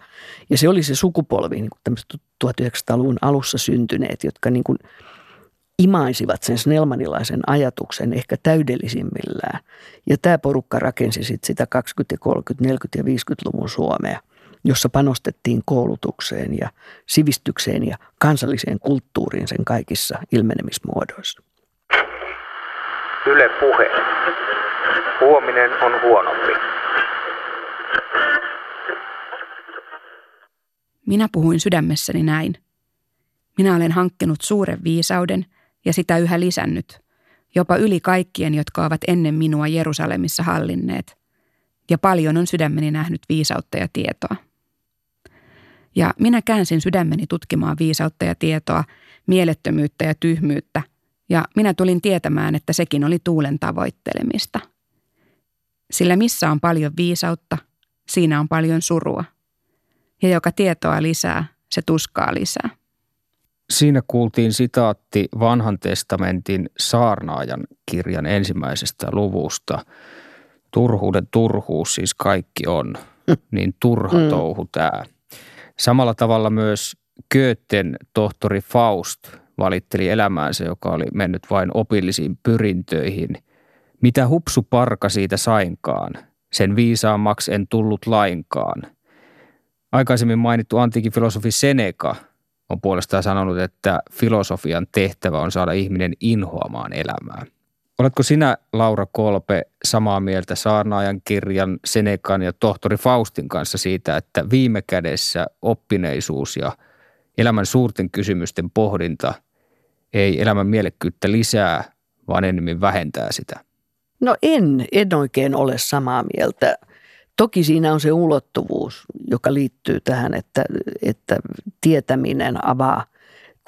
Ja se oli se sukupolvi, niin kuin 1900-luvun alussa syntyneet, jotka niin kuin imaisivat sen snellmanilaisen ajatuksen ehkä täydellisimmillään. Ja tämä porukka rakensi sit sitä 20, 30, 40 ja 50-luvun Suomea jossa panostettiin koulutukseen ja sivistykseen ja kansalliseen kulttuuriin sen kaikissa ilmenemismuodoissa. Yle puhe. Huominen on huonompi. Minä puhuin sydämessäni näin. Minä olen hankkinut suuren viisauden ja sitä yhä lisännyt, jopa yli kaikkien, jotka ovat ennen minua Jerusalemissa hallinneet. Ja paljon on sydämeni nähnyt viisautta ja tietoa. Ja minä käänsin sydämeni tutkimaan viisautta ja tietoa, mielettömyyttä ja tyhmyyttä, ja minä tulin tietämään, että sekin oli tuulen tavoittelemista. Sillä missä on paljon viisautta, siinä on paljon surua. Ja joka tietoa lisää, se tuskaa lisää. Siinä kuultiin sitaatti vanhan testamentin saarnaajan kirjan ensimmäisestä luvusta. Turhuuden turhuus siis kaikki on, niin turha mm. touhu tämä. Samalla tavalla myös Goethen tohtori Faust valitteli elämäänsä, joka oli mennyt vain opillisiin pyrintöihin. Mitä hupsu parka siitä sainkaan, sen viisaammaksi en tullut lainkaan. Aikaisemmin mainittu antiikin filosofi Seneca on puolestaan sanonut, että filosofian tehtävä on saada ihminen inhoamaan elämää. Oletko sinä, Laura Kolpe, samaa mieltä Saarnaajan kirjan, Senekan ja tohtori Faustin kanssa siitä, että viime kädessä oppineisuus ja elämän suurten kysymysten pohdinta ei elämän mielekkyyttä lisää, vaan enemmän vähentää sitä? No en, en oikein ole samaa mieltä. Toki siinä on se ulottuvuus, joka liittyy tähän, että, että tietäminen avaa –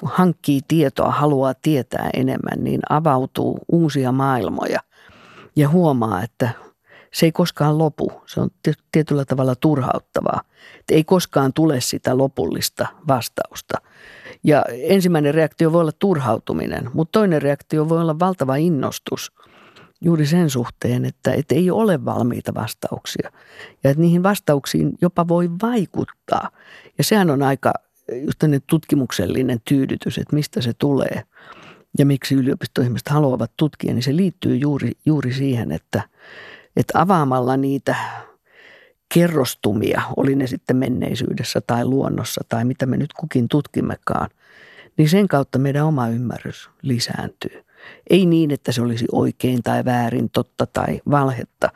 kun hankkii tietoa, haluaa tietää enemmän, niin avautuu uusia maailmoja ja huomaa, että se ei koskaan lopu. Se on tietyllä tavalla turhauttavaa. Että ei koskaan tule sitä lopullista vastausta. Ja ensimmäinen reaktio voi olla turhautuminen, mutta toinen reaktio voi olla valtava innostus juuri sen suhteen, että, että ei ole valmiita vastauksia. Ja että niihin vastauksiin jopa voi vaikuttaa. Ja sehän on aika just tutkimuksellinen tyydytys, että mistä se tulee ja miksi yliopistoihmiset haluavat tutkia, niin se liittyy juuri, juuri siihen, että, että avaamalla niitä kerrostumia, oli ne sitten menneisyydessä tai luonnossa tai mitä me nyt kukin tutkimmekaan, niin sen kautta meidän oma ymmärrys lisääntyy. Ei niin, että se olisi oikein tai väärin, totta tai valhetta,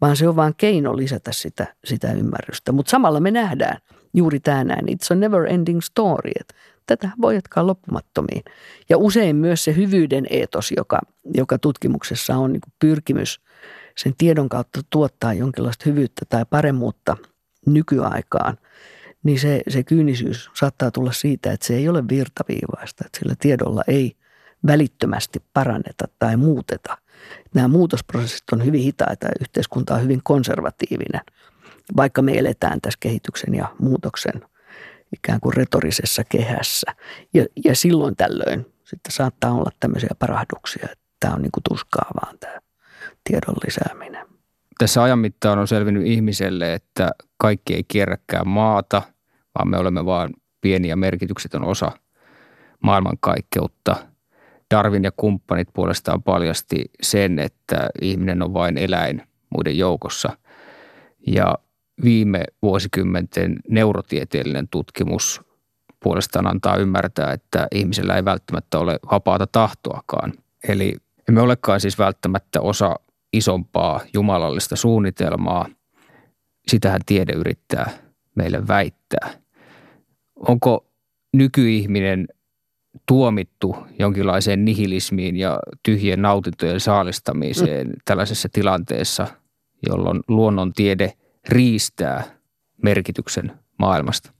vaan se on vain keino lisätä sitä, sitä ymmärrystä. Mutta samalla me nähdään – juuri tänään. It's a never ending story. Että tätä voi jatkaa loppumattomiin. Ja usein myös se hyvyyden eetos, joka, joka tutkimuksessa on niin pyrkimys sen tiedon kautta tuottaa jonkinlaista hyvyyttä tai paremmuutta nykyaikaan, niin se, se kyynisyys saattaa tulla siitä, että se ei ole virtaviivaista, että sillä tiedolla ei välittömästi paranneta tai muuteta. Nämä muutosprosessit on hyvin hitaita ja yhteiskunta on hyvin konservatiivinen – vaikka me eletään tässä kehityksen ja muutoksen ikään kuin retorisessa kehässä. Ja, ja silloin tällöin sitten saattaa olla tämmöisiä parahduksia, että tämä on niin kuin tuskaa vaan tämä tiedon lisääminen. Tässä ajan mittaan on selvinnyt ihmiselle, että kaikki ei kierräkään maata, vaan me olemme vain pieni ja merkityksetön osa maailmankaikkeutta. Darwin ja kumppanit puolestaan paljasti sen, että ihminen on vain eläin muiden joukossa. Ja viime vuosikymmenten neurotieteellinen tutkimus puolestaan antaa ymmärtää, että ihmisellä ei välttämättä ole vapaata tahtoakaan. Eli emme olekaan siis välttämättä osa isompaa jumalallista suunnitelmaa. Sitähän tiede yrittää meille väittää. Onko nykyihminen tuomittu jonkinlaiseen nihilismiin ja tyhjien nautintojen saalistamiseen tällaisessa tilanteessa, jolloin luonnontiede – riistää merkityksen maailmasta?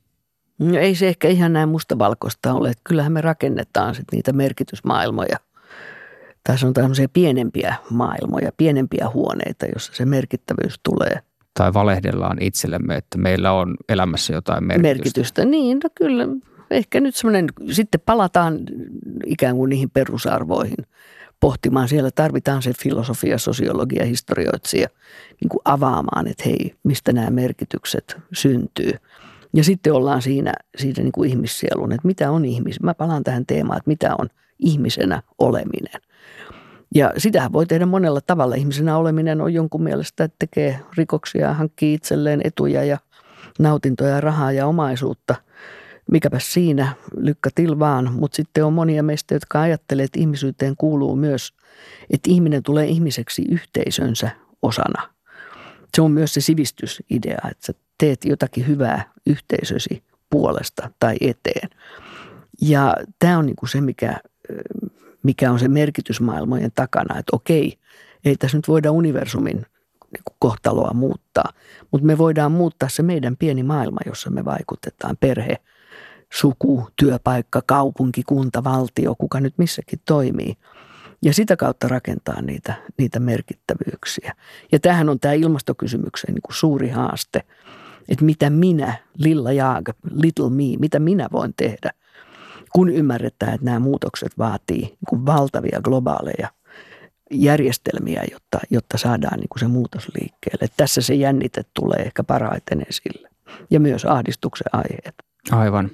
No ei se ehkä ihan näin mustavalkoista ole. Että kyllähän me rakennetaan sit niitä merkitysmaailmoja. Tässä on tämmöisiä pienempiä maailmoja, pienempiä huoneita, jossa se merkittävyys tulee. Tai valehdellaan itsellemme, että meillä on elämässä jotain merkitystä. Merkitystä, niin no kyllä. Ehkä nyt semmoinen, sitten palataan ikään kuin niihin perusarvoihin pohtimaan. Siellä tarvitaan se filosofia, sosiologia, historioitsija niin kuin avaamaan, että hei, mistä nämä merkitykset syntyy. Ja sitten ollaan siinä, siinä niin kuin ihmissielun, että mitä on ihmis. Mä palaan tähän teemaan, että mitä on ihmisenä oleminen. Ja sitähän voi tehdä monella tavalla. Ihmisenä oleminen on jonkun mielestä, että tekee rikoksia, hankkii itselleen etuja ja nautintoja, rahaa ja omaisuutta – mikäpä siinä, lykkä til vaan. Mutta sitten on monia meistä, jotka ajattelee, että ihmisyyteen kuuluu myös, että ihminen tulee ihmiseksi yhteisönsä osana. Se on myös se sivistysidea, että sä teet jotakin hyvää yhteisösi puolesta tai eteen. Ja tämä on niinku se, mikä, mikä on se merkitysmaailmojen takana, että okei, ei tässä nyt voida universumin niinku kohtaloa muuttaa, mutta me voidaan muuttaa se meidän pieni maailma, jossa me vaikutetaan, perhe – suku, työpaikka, kaupunki, kunta, valtio, kuka nyt missäkin toimii. Ja sitä kautta rakentaa niitä, niitä merkittävyyksiä. Ja tämähän on tämä ilmastokysymyksen niin kuin suuri haaste, että mitä minä, Lilla Jaag, Little Me, mitä minä voin tehdä, kun ymmärretään, että nämä muutokset vaatii niin kuin valtavia globaaleja järjestelmiä, jotta, jotta saadaan niin kuin se muutos liikkeelle. Että tässä se jännite tulee ehkä parhaiten esille ja myös ahdistuksen aiheet. Aivan.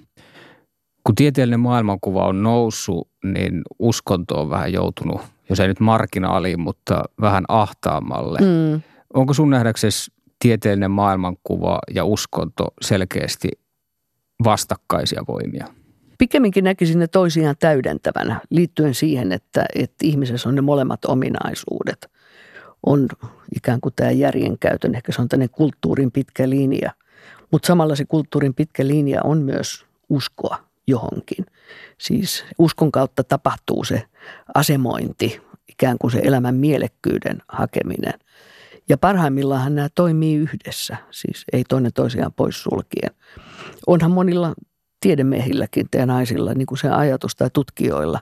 Kun tieteellinen maailmankuva on noussut, niin uskonto on vähän joutunut, jos ei nyt marginaaliin, mutta vähän ahtaamalle. Mm. Onko sun nähdäksesi tieteellinen maailmankuva ja uskonto selkeästi vastakkaisia voimia? Pikemminkin näkisin ne toisiaan täydentävänä liittyen siihen, että, että ihmisessä on ne molemmat ominaisuudet. On ikään kuin tämä järjenkäytön, ehkä se on tämmöinen kulttuurin pitkä linja. Mutta samalla se kulttuurin pitkä linja on myös uskoa johonkin. Siis uskon kautta tapahtuu se asemointi, ikään kuin se elämän mielekkyyden hakeminen. Ja parhaimmillaan nämä toimii yhdessä, siis ei toinen toisiaan pois sulkien. Onhan monilla tiedemiehilläkin ja naisilla niin kuin se ajatus tai tutkijoilla.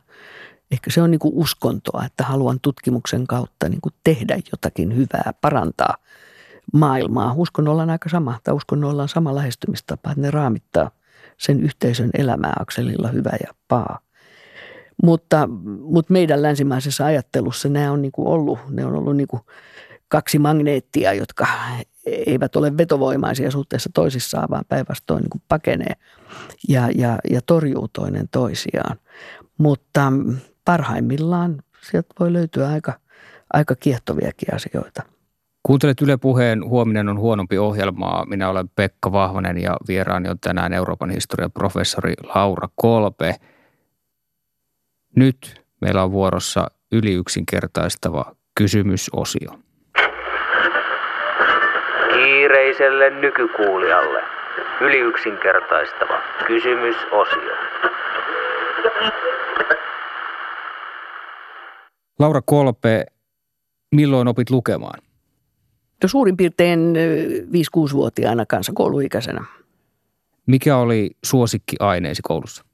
Ehkä se on niin kuin uskontoa, että haluan tutkimuksen kautta niin kuin tehdä jotakin hyvää, parantaa maailmaa. Uskonnolla on aika sama, tai uskonnolla on sama lähestymistapa, että ne raamittaa sen yhteisön elämää akselilla hyvä ja paha. Mutta, mutta meidän länsimaisessa ajattelussa nämä on niin kuin ollut, ne on ollut niin kuin kaksi magneettia, jotka eivät ole vetovoimaisia suhteessa toisissaan, vaan päinvastoin niin pakenee ja, ja, ja torjuu toinen toisiaan. Mutta parhaimmillaan sieltä voi löytyä aika, aika kiehtoviakin asioita. Kuuntelet Yle Puheen Huominen on huonompi ohjelmaa. Minä olen Pekka Vahvanen ja vieraani on tänään Euroopan historian professori Laura Kolpe. Nyt meillä on vuorossa yliyksinkertaistava kysymysosio kiireiselle nykykuulijalle yliyksinkertaistava kysymysosio. Laura Kolpe, milloin opit lukemaan? No suurin piirtein 5-6-vuotiaana kansakouluikäisenä. Mikä oli suosikkiaineesi koulussa?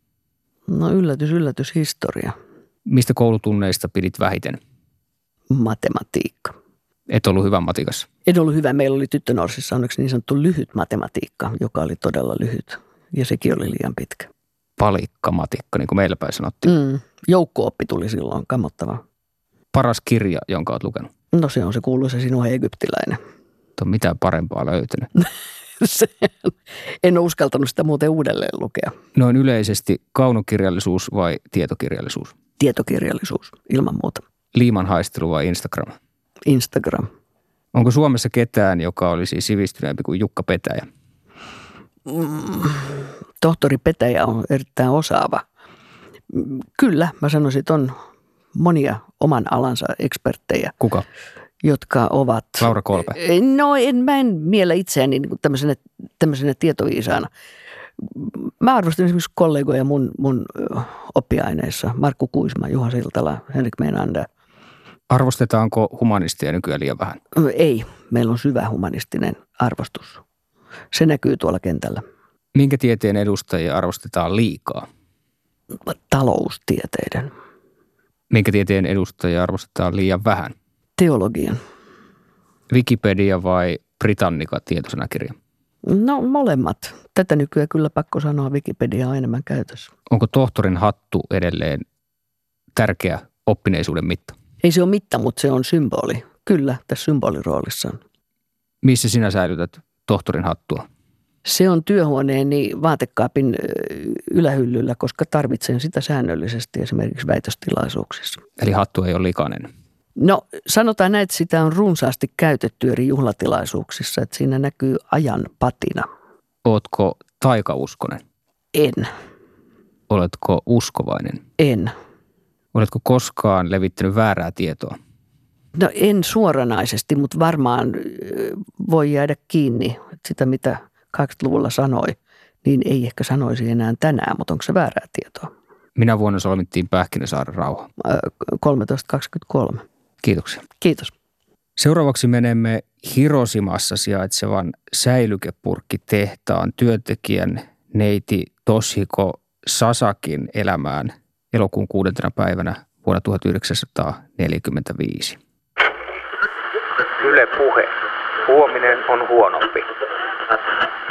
No yllätys, yllätys, historia. Mistä koulutunneista pidit vähiten? Matematiikka. Et ollut hyvä matikassa? En ollut hyvä. Meillä oli tyttönorsissa onneksi niin sanottu lyhyt matematiikka, joka oli todella lyhyt. Ja sekin oli liian pitkä. Palikkamatikka, niin kuin meillä päin sanottiin. Mm. Joukkooppi tuli silloin, kammottava. Paras kirja, jonka olet lukenut? No se on se kuuluisa sinun egyptiläinen. On mitään parempaa löytynyt. en ole uskaltanut sitä muuten uudelleen lukea. Noin yleisesti kaunokirjallisuus vai tietokirjallisuus? Tietokirjallisuus, ilman muuta. Liiman haistelu vai Instagram? Instagram. Onko Suomessa ketään, joka olisi sivistyneempi kuin Jukka Petäjä? Mm, tohtori Petäjä on erittäin osaava. Kyllä, mä sanoisin, että on monia oman alansa eksperttejä. Kuka? Jotka ovat... Laura Kolpe. No en, mä en miellä itseäni niin tämmöisenä, tämmöisenä tietoviisaana. Mä arvostan esimerkiksi kollegoja mun, mun oppiaineissa. Markku Kuisma, Juha Siltala, Henrik Meinander – Arvostetaanko humanisteja nykyään liian vähän? Ei. Meillä on syvä humanistinen arvostus. Se näkyy tuolla kentällä. Minkä tieteen edustajia arvostetaan liikaa? Taloustieteiden. Minkä tieteen edustajia arvostetaan liian vähän? Teologian. Wikipedia vai Britannica tietosanakirja? No molemmat. Tätä nykyään kyllä pakko sanoa Wikipedia on enemmän käytössä. Onko tohtorin hattu edelleen tärkeä oppineisuuden mitta? Ei se ole mitta, mutta se on symboli. Kyllä, tässä symboliroolissa on. Missä sinä säilytät tohtorin hattua? Se on työhuoneeni vaatekaapin ylähyllyllä, koska tarvitsen sitä säännöllisesti esimerkiksi väitöstilaisuuksissa. Eli hattu ei ole likainen? No sanotaan näin, että sitä on runsaasti käytetty eri juhlatilaisuuksissa, että siinä näkyy ajan patina. Ootko taikauskonen? En. Oletko uskovainen? En. Oletko koskaan levittänyt väärää tietoa? No en suoranaisesti, mutta varmaan voi jäädä kiinni sitä, mitä 80-luvulla sanoi, niin ei ehkä sanoisi enää tänään, mutta onko se väärää tietoa? Minä vuonna solmittiin Pähkinäsaaren rauha? 1323. Kiitoksia. Kiitos. Seuraavaksi menemme Hirosimassa sijaitsevan säilykepurkkitehtaan työntekijän neiti Toshiko Sasakin elämään – elokuun kuudentena päivänä vuonna 1945. Yle puhe. Huominen on huonompi.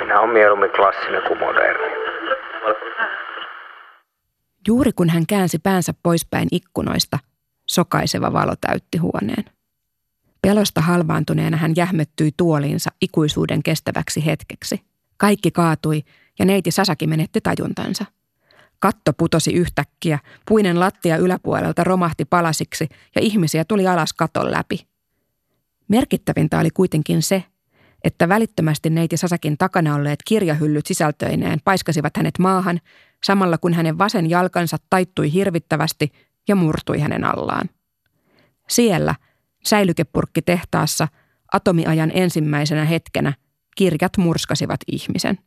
Minä olen mieluummin klassinen kuin moderni. Juuri kun hän käänsi päänsä poispäin ikkunoista, sokaiseva valo täytti huoneen. Pelosta halvaantuneena hän jähmettyi tuoliinsa ikuisuuden kestäväksi hetkeksi. Kaikki kaatui ja neiti Sasaki menetti tajuntansa – Katto putosi yhtäkkiä, puinen lattia yläpuolelta romahti palasiksi ja ihmisiä tuli alas katon läpi. Merkittävintä oli kuitenkin se, että välittömästi neiti Sasakin takana olleet kirjahyllyt sisältöineen paiskasivat hänet maahan, samalla kun hänen vasen jalkansa taittui hirvittävästi ja murtui hänen allaan. Siellä, säilykepurkki tehtaassa, atomiajan ensimmäisenä hetkenä, kirjat murskasivat ihmisen.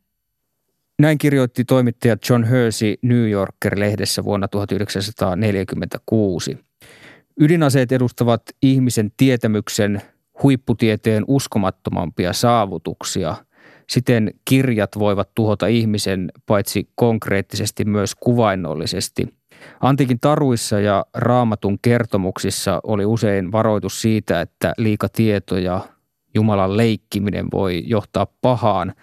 Näin kirjoitti toimittaja John Hersey New Yorker-lehdessä vuonna 1946. Ydinaseet edustavat ihmisen tietämyksen huipputieteen uskomattomampia saavutuksia. Siten kirjat voivat tuhota ihmisen paitsi konkreettisesti myös kuvainnollisesti. Antiikin taruissa ja raamatun kertomuksissa oli usein varoitus siitä, että liikatieto ja Jumalan leikkiminen voi johtaa pahaan.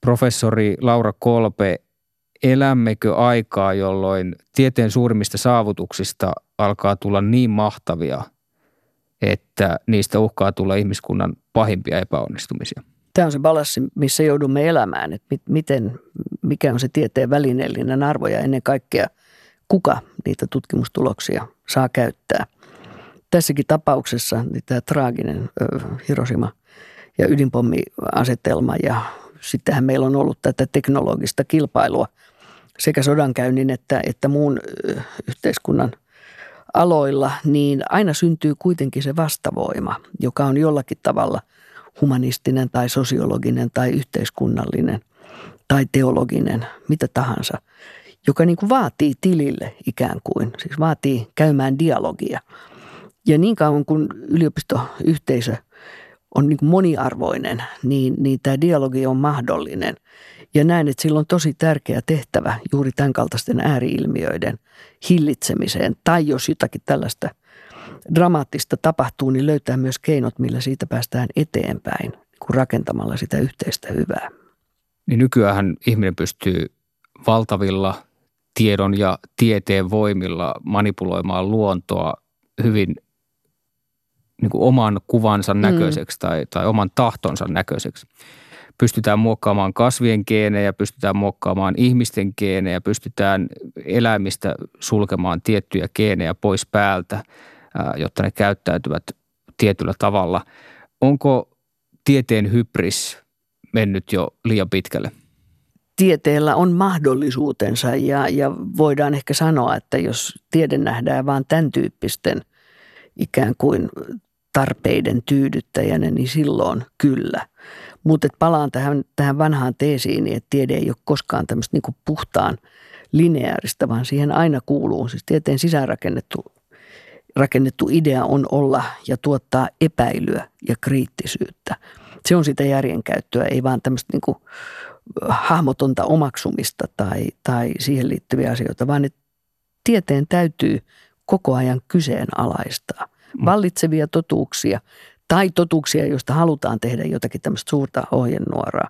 Professori Laura Kolpe, elämmekö aikaa, jolloin tieteen suurimmista saavutuksista alkaa tulla niin mahtavia – että niistä uhkaa tulla ihmiskunnan pahimpia epäonnistumisia. Tämä on se balanssi, missä joudumme elämään, että miten, mikä on se tieteen välineellinen arvo ja ennen kaikkea kuka niitä tutkimustuloksia saa käyttää. Tässäkin tapauksessa niin tämä traaginen Hiroshima ja ydinpommiasetelma ja sittenhän meillä on ollut tätä teknologista kilpailua sekä sodankäynnin että, että muun yhteiskunnan – aloilla, niin aina syntyy kuitenkin se vastavoima, joka on jollakin tavalla humanistinen tai sosiologinen tai yhteiskunnallinen tai teologinen, mitä tahansa, joka niin kuin vaatii tilille ikään kuin, siis vaatii käymään dialogia. Ja niin kauan kuin yliopistoyhteisö on niin moniarvoinen, niin, niin tämä dialogi on mahdollinen. Ja näen, että sillä on tosi tärkeä tehtävä juuri tämän kaltaisten ääriilmiöiden hillitsemiseen. Tai jos jotakin tällaista dramaattista tapahtuu, niin löytää myös keinot, millä siitä päästään eteenpäin, kun rakentamalla sitä yhteistä hyvää. Niin nykyään ihminen pystyy valtavilla tiedon ja tieteen voimilla manipuloimaan luontoa hyvin niin kuin oman kuvansa mm. näköiseksi mm. tai, tai oman tahtonsa näköiseksi pystytään muokkaamaan kasvien geenejä, pystytään muokkaamaan ihmisten geenejä, pystytään eläimistä sulkemaan tiettyjä geenejä pois päältä, jotta ne käyttäytyvät tietyllä tavalla. Onko tieteen hybris mennyt jo liian pitkälle? Tieteellä on mahdollisuutensa ja, ja voidaan ehkä sanoa, että jos tiede nähdään vain tämän tyyppisten ikään kuin tarpeiden tyydyttäjänä, niin silloin kyllä. Mutta palaan tähän, tähän vanhaan teesiin, että tiede ei ole koskaan tämmöistä niin puhtaan lineaarista, vaan siihen aina kuuluu. Siis tieteen sisäänrakennettu rakennettu idea on olla ja tuottaa epäilyä ja kriittisyyttä. Se on sitä järjenkäyttöä, ei vaan tämmöistä niin kuin hahmotonta omaksumista tai, tai siihen liittyviä asioita, vaan että tieteen täytyy koko ajan kyseenalaistaa mm. vallitsevia totuuksia tai totuuksia, joista halutaan tehdä jotakin tämmöistä suurta ohjenuoraa.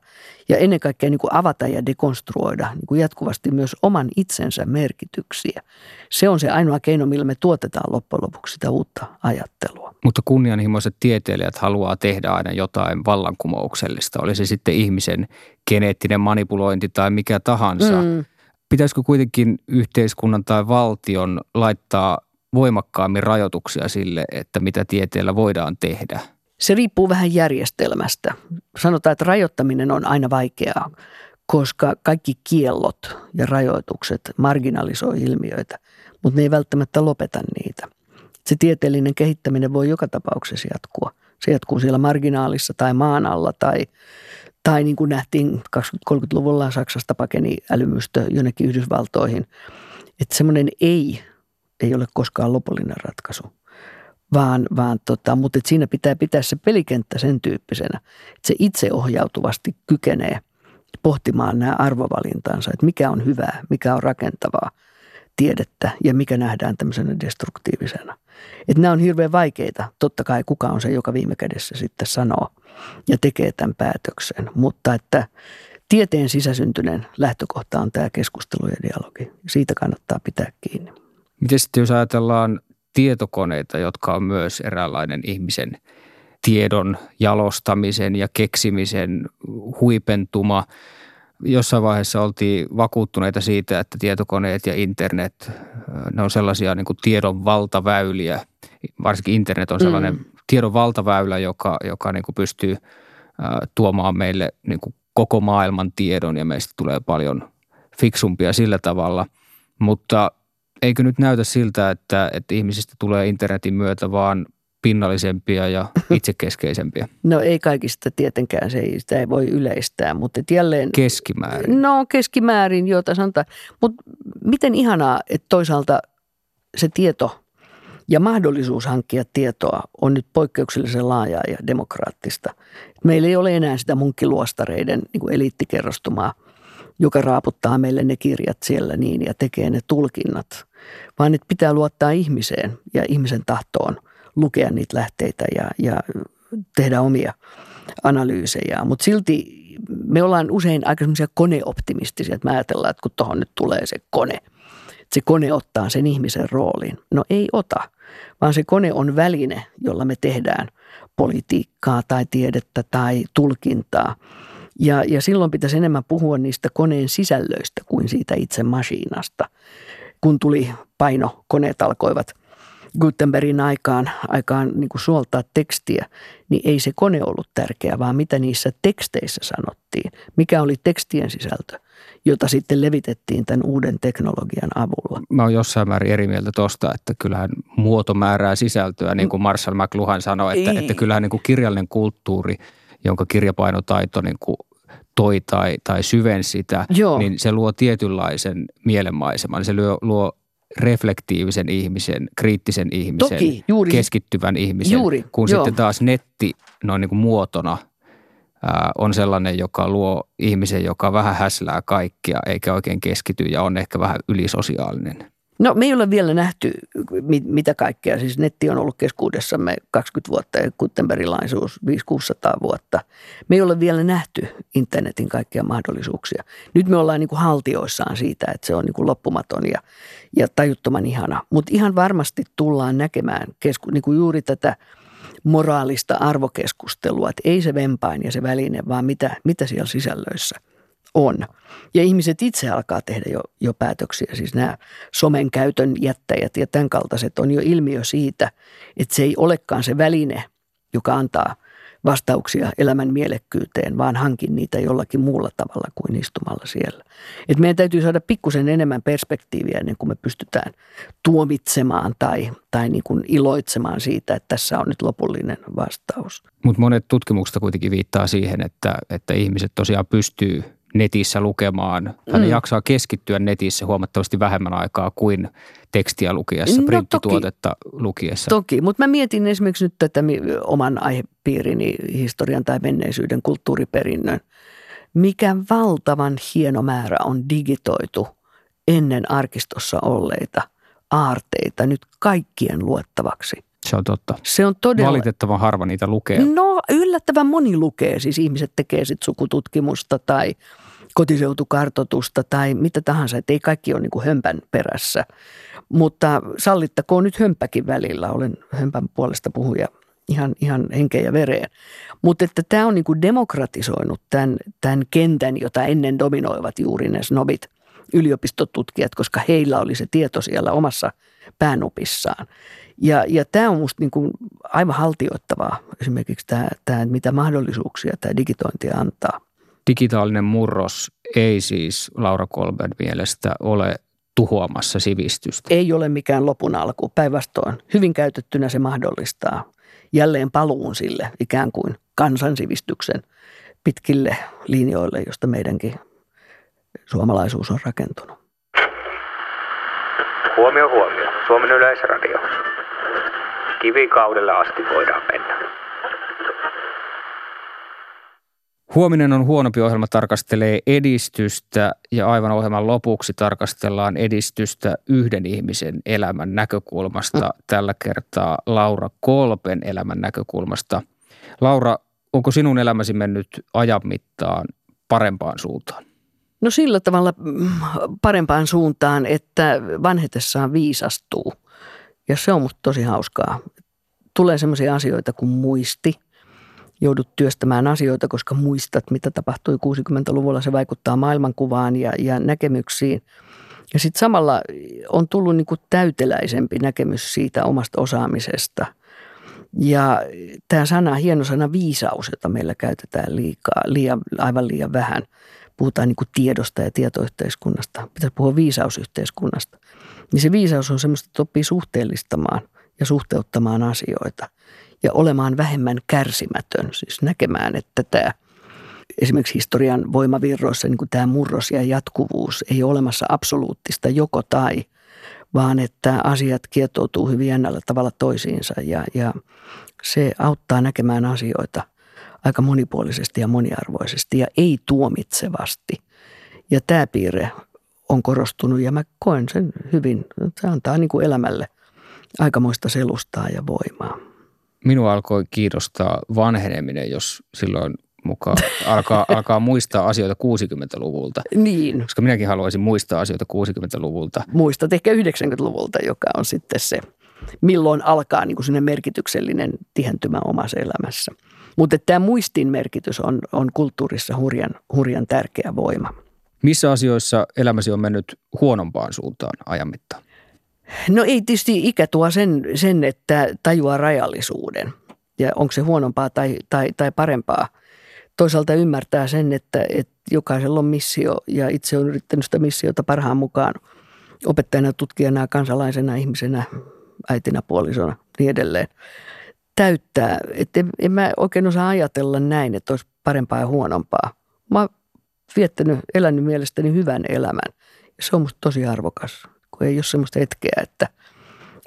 Ja ennen kaikkea niin kuin avata ja dekonstruoida niin kuin jatkuvasti myös oman itsensä merkityksiä. Se on se ainoa keino, millä me tuotetaan loppujen lopuksi sitä uutta ajattelua. Mutta kunnianhimoiset tieteilijät haluaa tehdä aina jotain vallankumouksellista. Oli se sitten ihmisen geneettinen manipulointi tai mikä tahansa. Mm. Pitäisikö kuitenkin yhteiskunnan tai valtion laittaa voimakkaammin rajoituksia sille, että mitä tieteellä voidaan tehdä? Se riippuu vähän järjestelmästä. Sanotaan, että rajoittaminen on aina vaikeaa, koska kaikki kiellot ja rajoitukset marginalisoi ilmiöitä, mutta ne ei välttämättä lopeta niitä. Se tieteellinen kehittäminen voi joka tapauksessa jatkua. Se jatkuu siellä marginaalissa tai maan alla tai, tai niin kuin nähtiin 20-30-luvulla Saksasta pakeni älymystö jonnekin Yhdysvaltoihin. Että semmoinen ei ei ole koskaan lopullinen ratkaisu. Vaan, vaan tota, mutta et siinä pitää pitää se pelikenttä sen tyyppisenä, että se itseohjautuvasti kykenee pohtimaan nämä arvovalintansa, että mikä on hyvää, mikä on rakentavaa tiedettä ja mikä nähdään tämmöisenä destruktiivisena. Että nämä on hirveän vaikeita. Totta kai kuka on se, joka viime kädessä sitten sanoo ja tekee tämän päätöksen. Mutta että tieteen sisäsyntyinen lähtökohta on tämä keskustelu ja dialogi. Siitä kannattaa pitää kiinni. Miten sitten jos ajatellaan tietokoneita, jotka on myös eräänlainen ihmisen tiedon jalostamisen ja keksimisen huipentuma. jossain vaiheessa oltiin vakuuttuneita siitä, että tietokoneet ja internet, ne on sellaisia niin kuin tiedon valtaväyliä. Varsinkin internet on sellainen mm. tiedon valtaväylä, joka, joka niin kuin pystyy tuomaan meille niin kuin koko maailman tiedon ja meistä tulee paljon fiksumpia sillä tavalla. Mutta eikö nyt näytä siltä, että, että ihmisistä tulee internetin myötä vaan pinnallisempia ja itsekeskeisempiä? No ei kaikista tietenkään, se ei, sitä ei voi yleistää, mutta jälleen... Keskimäärin. No keskimäärin, jota sanotaan. Mutta miten ihanaa, että toisaalta se tieto ja mahdollisuus hankkia tietoa on nyt poikkeuksellisen laajaa ja demokraattista. Meillä ei ole enää sitä munkkiluostareiden niin eliittikerrostumaa, joka raaputtaa meille ne kirjat siellä niin ja tekee ne tulkinnat, vaan että pitää luottaa ihmiseen ja ihmisen tahtoon – lukea niitä lähteitä ja, ja tehdä omia analyysejä. Mutta silti me ollaan usein aika semmoisia koneoptimistisia, että me ajatellaan, että kun tuohon nyt tulee se kone, että se kone ottaa sen ihmisen roolin. No ei ota, vaan se kone on väline, jolla me tehdään politiikkaa tai tiedettä tai tulkintaa. Ja, ja silloin pitäisi enemmän puhua niistä koneen sisällöistä kuin siitä itse masiinasta. Kun tuli paino, koneet alkoivat – Gutenbergin aikaan, aikaan niin kuin suoltaa tekstiä, niin ei se kone ollut tärkeä, vaan mitä niissä teksteissä sanottiin. Mikä oli tekstien sisältö, jota sitten levitettiin tämän uuden teknologian avulla. Mä oon jossain määrin eri mieltä tuosta, että kyllähän muoto määrää sisältöä, niin kuin Marshall McLuhan sanoi, että, että kyllähän niin kuin kirjallinen kulttuuri, jonka kirjapainotaito niin kuin toi tai, tai syven sitä, Joo. niin se luo tietynlaisen mielenmaiseman. Se luo, luo reflektiivisen ihmisen, kriittisen ihmisen, Toki, juuri, keskittyvän ihmisen, juuri, kun joo. sitten taas netti noin niin kuin muotona ää, on sellainen, joka luo ihmisen, joka vähän häslää kaikkia eikä oikein keskity ja on ehkä vähän ylisosiaalinen. No me ei ole vielä nähty mitä kaikkea. Siis netti on ollut keskuudessamme 20 vuotta ja Gutenbergin laisuus 500-600 vuotta. Me ei ole vielä nähty internetin kaikkia mahdollisuuksia. Nyt me ollaan niin kuin haltioissaan siitä, että se on niin kuin loppumaton ja, ja tajuttoman ihana. Mutta ihan varmasti tullaan näkemään kesku, niin juuri tätä moraalista arvokeskustelua, että ei se vempain ja se väline, vaan mitä, mitä siellä sisällöissä – on. Ja ihmiset itse alkaa tehdä jo, jo päätöksiä. Siis nämä somen käytön jättäjät ja tämän kaltaiset on jo ilmiö siitä, että se ei olekaan se väline, joka antaa vastauksia elämän mielekkyyteen, vaan hankin niitä jollakin muulla tavalla kuin istumalla siellä. Et meidän täytyy saada pikkusen enemmän perspektiiviä ennen kuin me pystytään tuomitsemaan tai, tai niin kuin iloitsemaan siitä, että tässä on nyt lopullinen vastaus. Mutta monet tutkimukset kuitenkin viittaa siihen, että, että ihmiset tosiaan pystyy netissä lukemaan. Hän mm. jaksaa keskittyä netissä huomattavasti vähemmän aikaa kuin tekstiä lukiessa, no, printtituotetta toki, lukiessa. Toki, mutta mä mietin esimerkiksi nyt tätä oman aihepiirini, historian tai menneisyyden kulttuuriperinnön. Mikä valtavan hieno määrä on digitoitu ennen arkistossa olleita aarteita nyt kaikkien luettavaksi. Se on totta. Se on todella... Valitettavan harva niitä lukee. No yllättävän moni lukee. Siis ihmiset tekee sitten sukututkimusta tai kotiseutukartotusta tai mitä tahansa, että ei kaikki ole niin hömpän perässä. Mutta sallittakoon nyt hömpäkin välillä, olen hömpän puolesta puhuja ihan, ihan henkeä ja vereen. Mutta että tämä on niin kuin demokratisoinut tämän, tämän kentän, jota ennen dominoivat juuri ne snobit yliopistotutkijat, koska heillä oli se tieto siellä omassa päänupissaan. Ja, ja tämä on minusta niin aivan haltioittavaa esimerkiksi tämä, tämä, mitä mahdollisuuksia tämä digitointi antaa digitaalinen murros ei siis Laura Kolben mielestä ole tuhoamassa sivistystä. Ei ole mikään lopun alku. Päinvastoin hyvin käytettynä se mahdollistaa jälleen paluun sille ikään kuin kansansivistyksen pitkille linjoille, josta meidänkin suomalaisuus on rakentunut. Huomio, huomio. Suomen yleisradio. Kivikaudelle asti voidaan mennä. Huominen on huonompi ohjelma tarkastelee edistystä ja aivan ohjelman lopuksi tarkastellaan edistystä yhden ihmisen elämän näkökulmasta. Mm. Tällä kertaa Laura Kolpen elämän näkökulmasta. Laura, onko sinun elämäsi mennyt ajan mittaan parempaan suuntaan? No sillä tavalla mm, parempaan suuntaan, että vanhetessaan viisastuu. Ja se on musta tosi hauskaa. Tulee sellaisia asioita kuin muisti – joudut työstämään asioita, koska muistat, mitä tapahtui 60-luvulla. Se vaikuttaa maailmankuvaan ja, ja näkemyksiin. Ja sitten samalla on tullut niin kuin täyteläisempi näkemys siitä omasta osaamisesta. Ja tämä sana, hieno sana viisaus, jota meillä käytetään liikaa, liian, aivan liian vähän. Puhutaan niin kuin tiedosta ja tietoyhteiskunnasta. Pitäisi puhua viisausyhteiskunnasta. Niin se viisaus on semmoista, että oppii suhteellistamaan ja suhteuttamaan asioita ja olemaan vähemmän kärsimätön. Siis näkemään, että tämä esimerkiksi historian voimavirroissa niin kuin tämä murros ja jatkuvuus ei ole olemassa absoluuttista joko tai, vaan että asiat kietoutuu hyvin jännällä tavalla toisiinsa ja, ja se auttaa näkemään asioita aika monipuolisesti ja moniarvoisesti ja ei tuomitsevasti. Ja tämä piirre on korostunut ja mä koen sen hyvin. Se antaa niin kuin elämälle aikamoista selustaa ja voimaa. Minua alkoi kiinnostaa vanheneminen, jos silloin mukaan alkaa, alkaa muistaa asioita 60-luvulta. Niin. Koska minäkin haluaisin muistaa asioita 60-luvulta. Muistat ehkä 90-luvulta, joka on sitten se, milloin alkaa niin kuin merkityksellinen tihentymä omassa elämässä. Mutta tämä muistin merkitys on, on kulttuurissa hurjan, hurjan tärkeä voima. Missä asioissa elämäsi on mennyt huonompaan suuntaan ajan mittaan? No ei tietysti ikä tuo sen, sen että tajuaa rajallisuuden. Ja onko se huonompaa tai, tai, tai parempaa. Toisaalta ymmärtää sen, että, että jokaisella on missio ja itse on yrittänyt sitä missiota parhaan mukaan opettajana, tutkijana, kansalaisena, ihmisenä, äitinä, puolisona niin edelleen täyttää. Että en, en mä oikein osaa ajatella näin, että olisi parempaa ja huonompaa. Mä viettänyt, elänyt mielestäni hyvän elämän. Ja se on musta tosi arvokas, kun ei ole semmoista hetkeä, että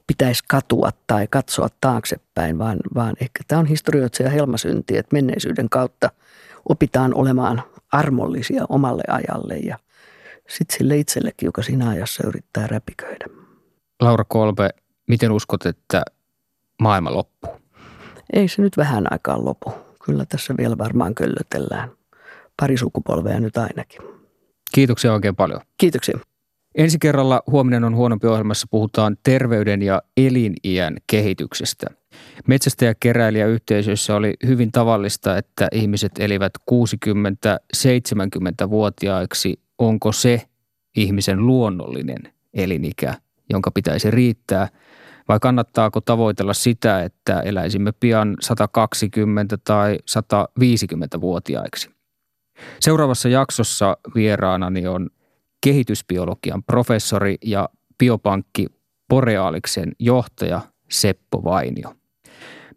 pitäisi katua tai katsoa taaksepäin, vaan, vaan ehkä tämä on historioitsija helmasynti, että menneisyyden kautta opitaan olemaan armollisia omalle ajalle ja sitten sille itsellekin, joka siinä ajassa yrittää räpiköidä. Laura Kolbe, miten uskot, että maailma loppuu? Ei se nyt vähän aikaa lopu. Kyllä tässä vielä varmaan köllötellään. Pari sukupolvea nyt ainakin. Kiitoksia oikein paljon. Kiitoksia. Ensi kerralla Huominen on huonompi ohjelmassa puhutaan terveyden ja eliniän kehityksestä. Metsästäjä-keräilijäyhteisöissä oli hyvin tavallista, että ihmiset elivät 60-70-vuotiaiksi. Onko se ihmisen luonnollinen elinikä, jonka pitäisi riittää – vai kannattaako tavoitella sitä, että eläisimme pian 120 tai 150-vuotiaiksi? Seuraavassa jaksossa vieraanani on kehitysbiologian professori ja biopankki Borealiksen johtaja Seppo Vainio.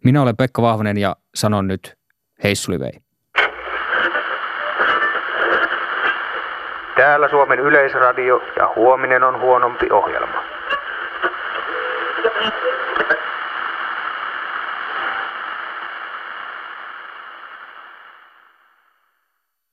Minä olen Pekka Vahvanen ja sanon nyt heissulivei. Täällä Suomen Yleisradio ja huominen on huonompi ohjelma.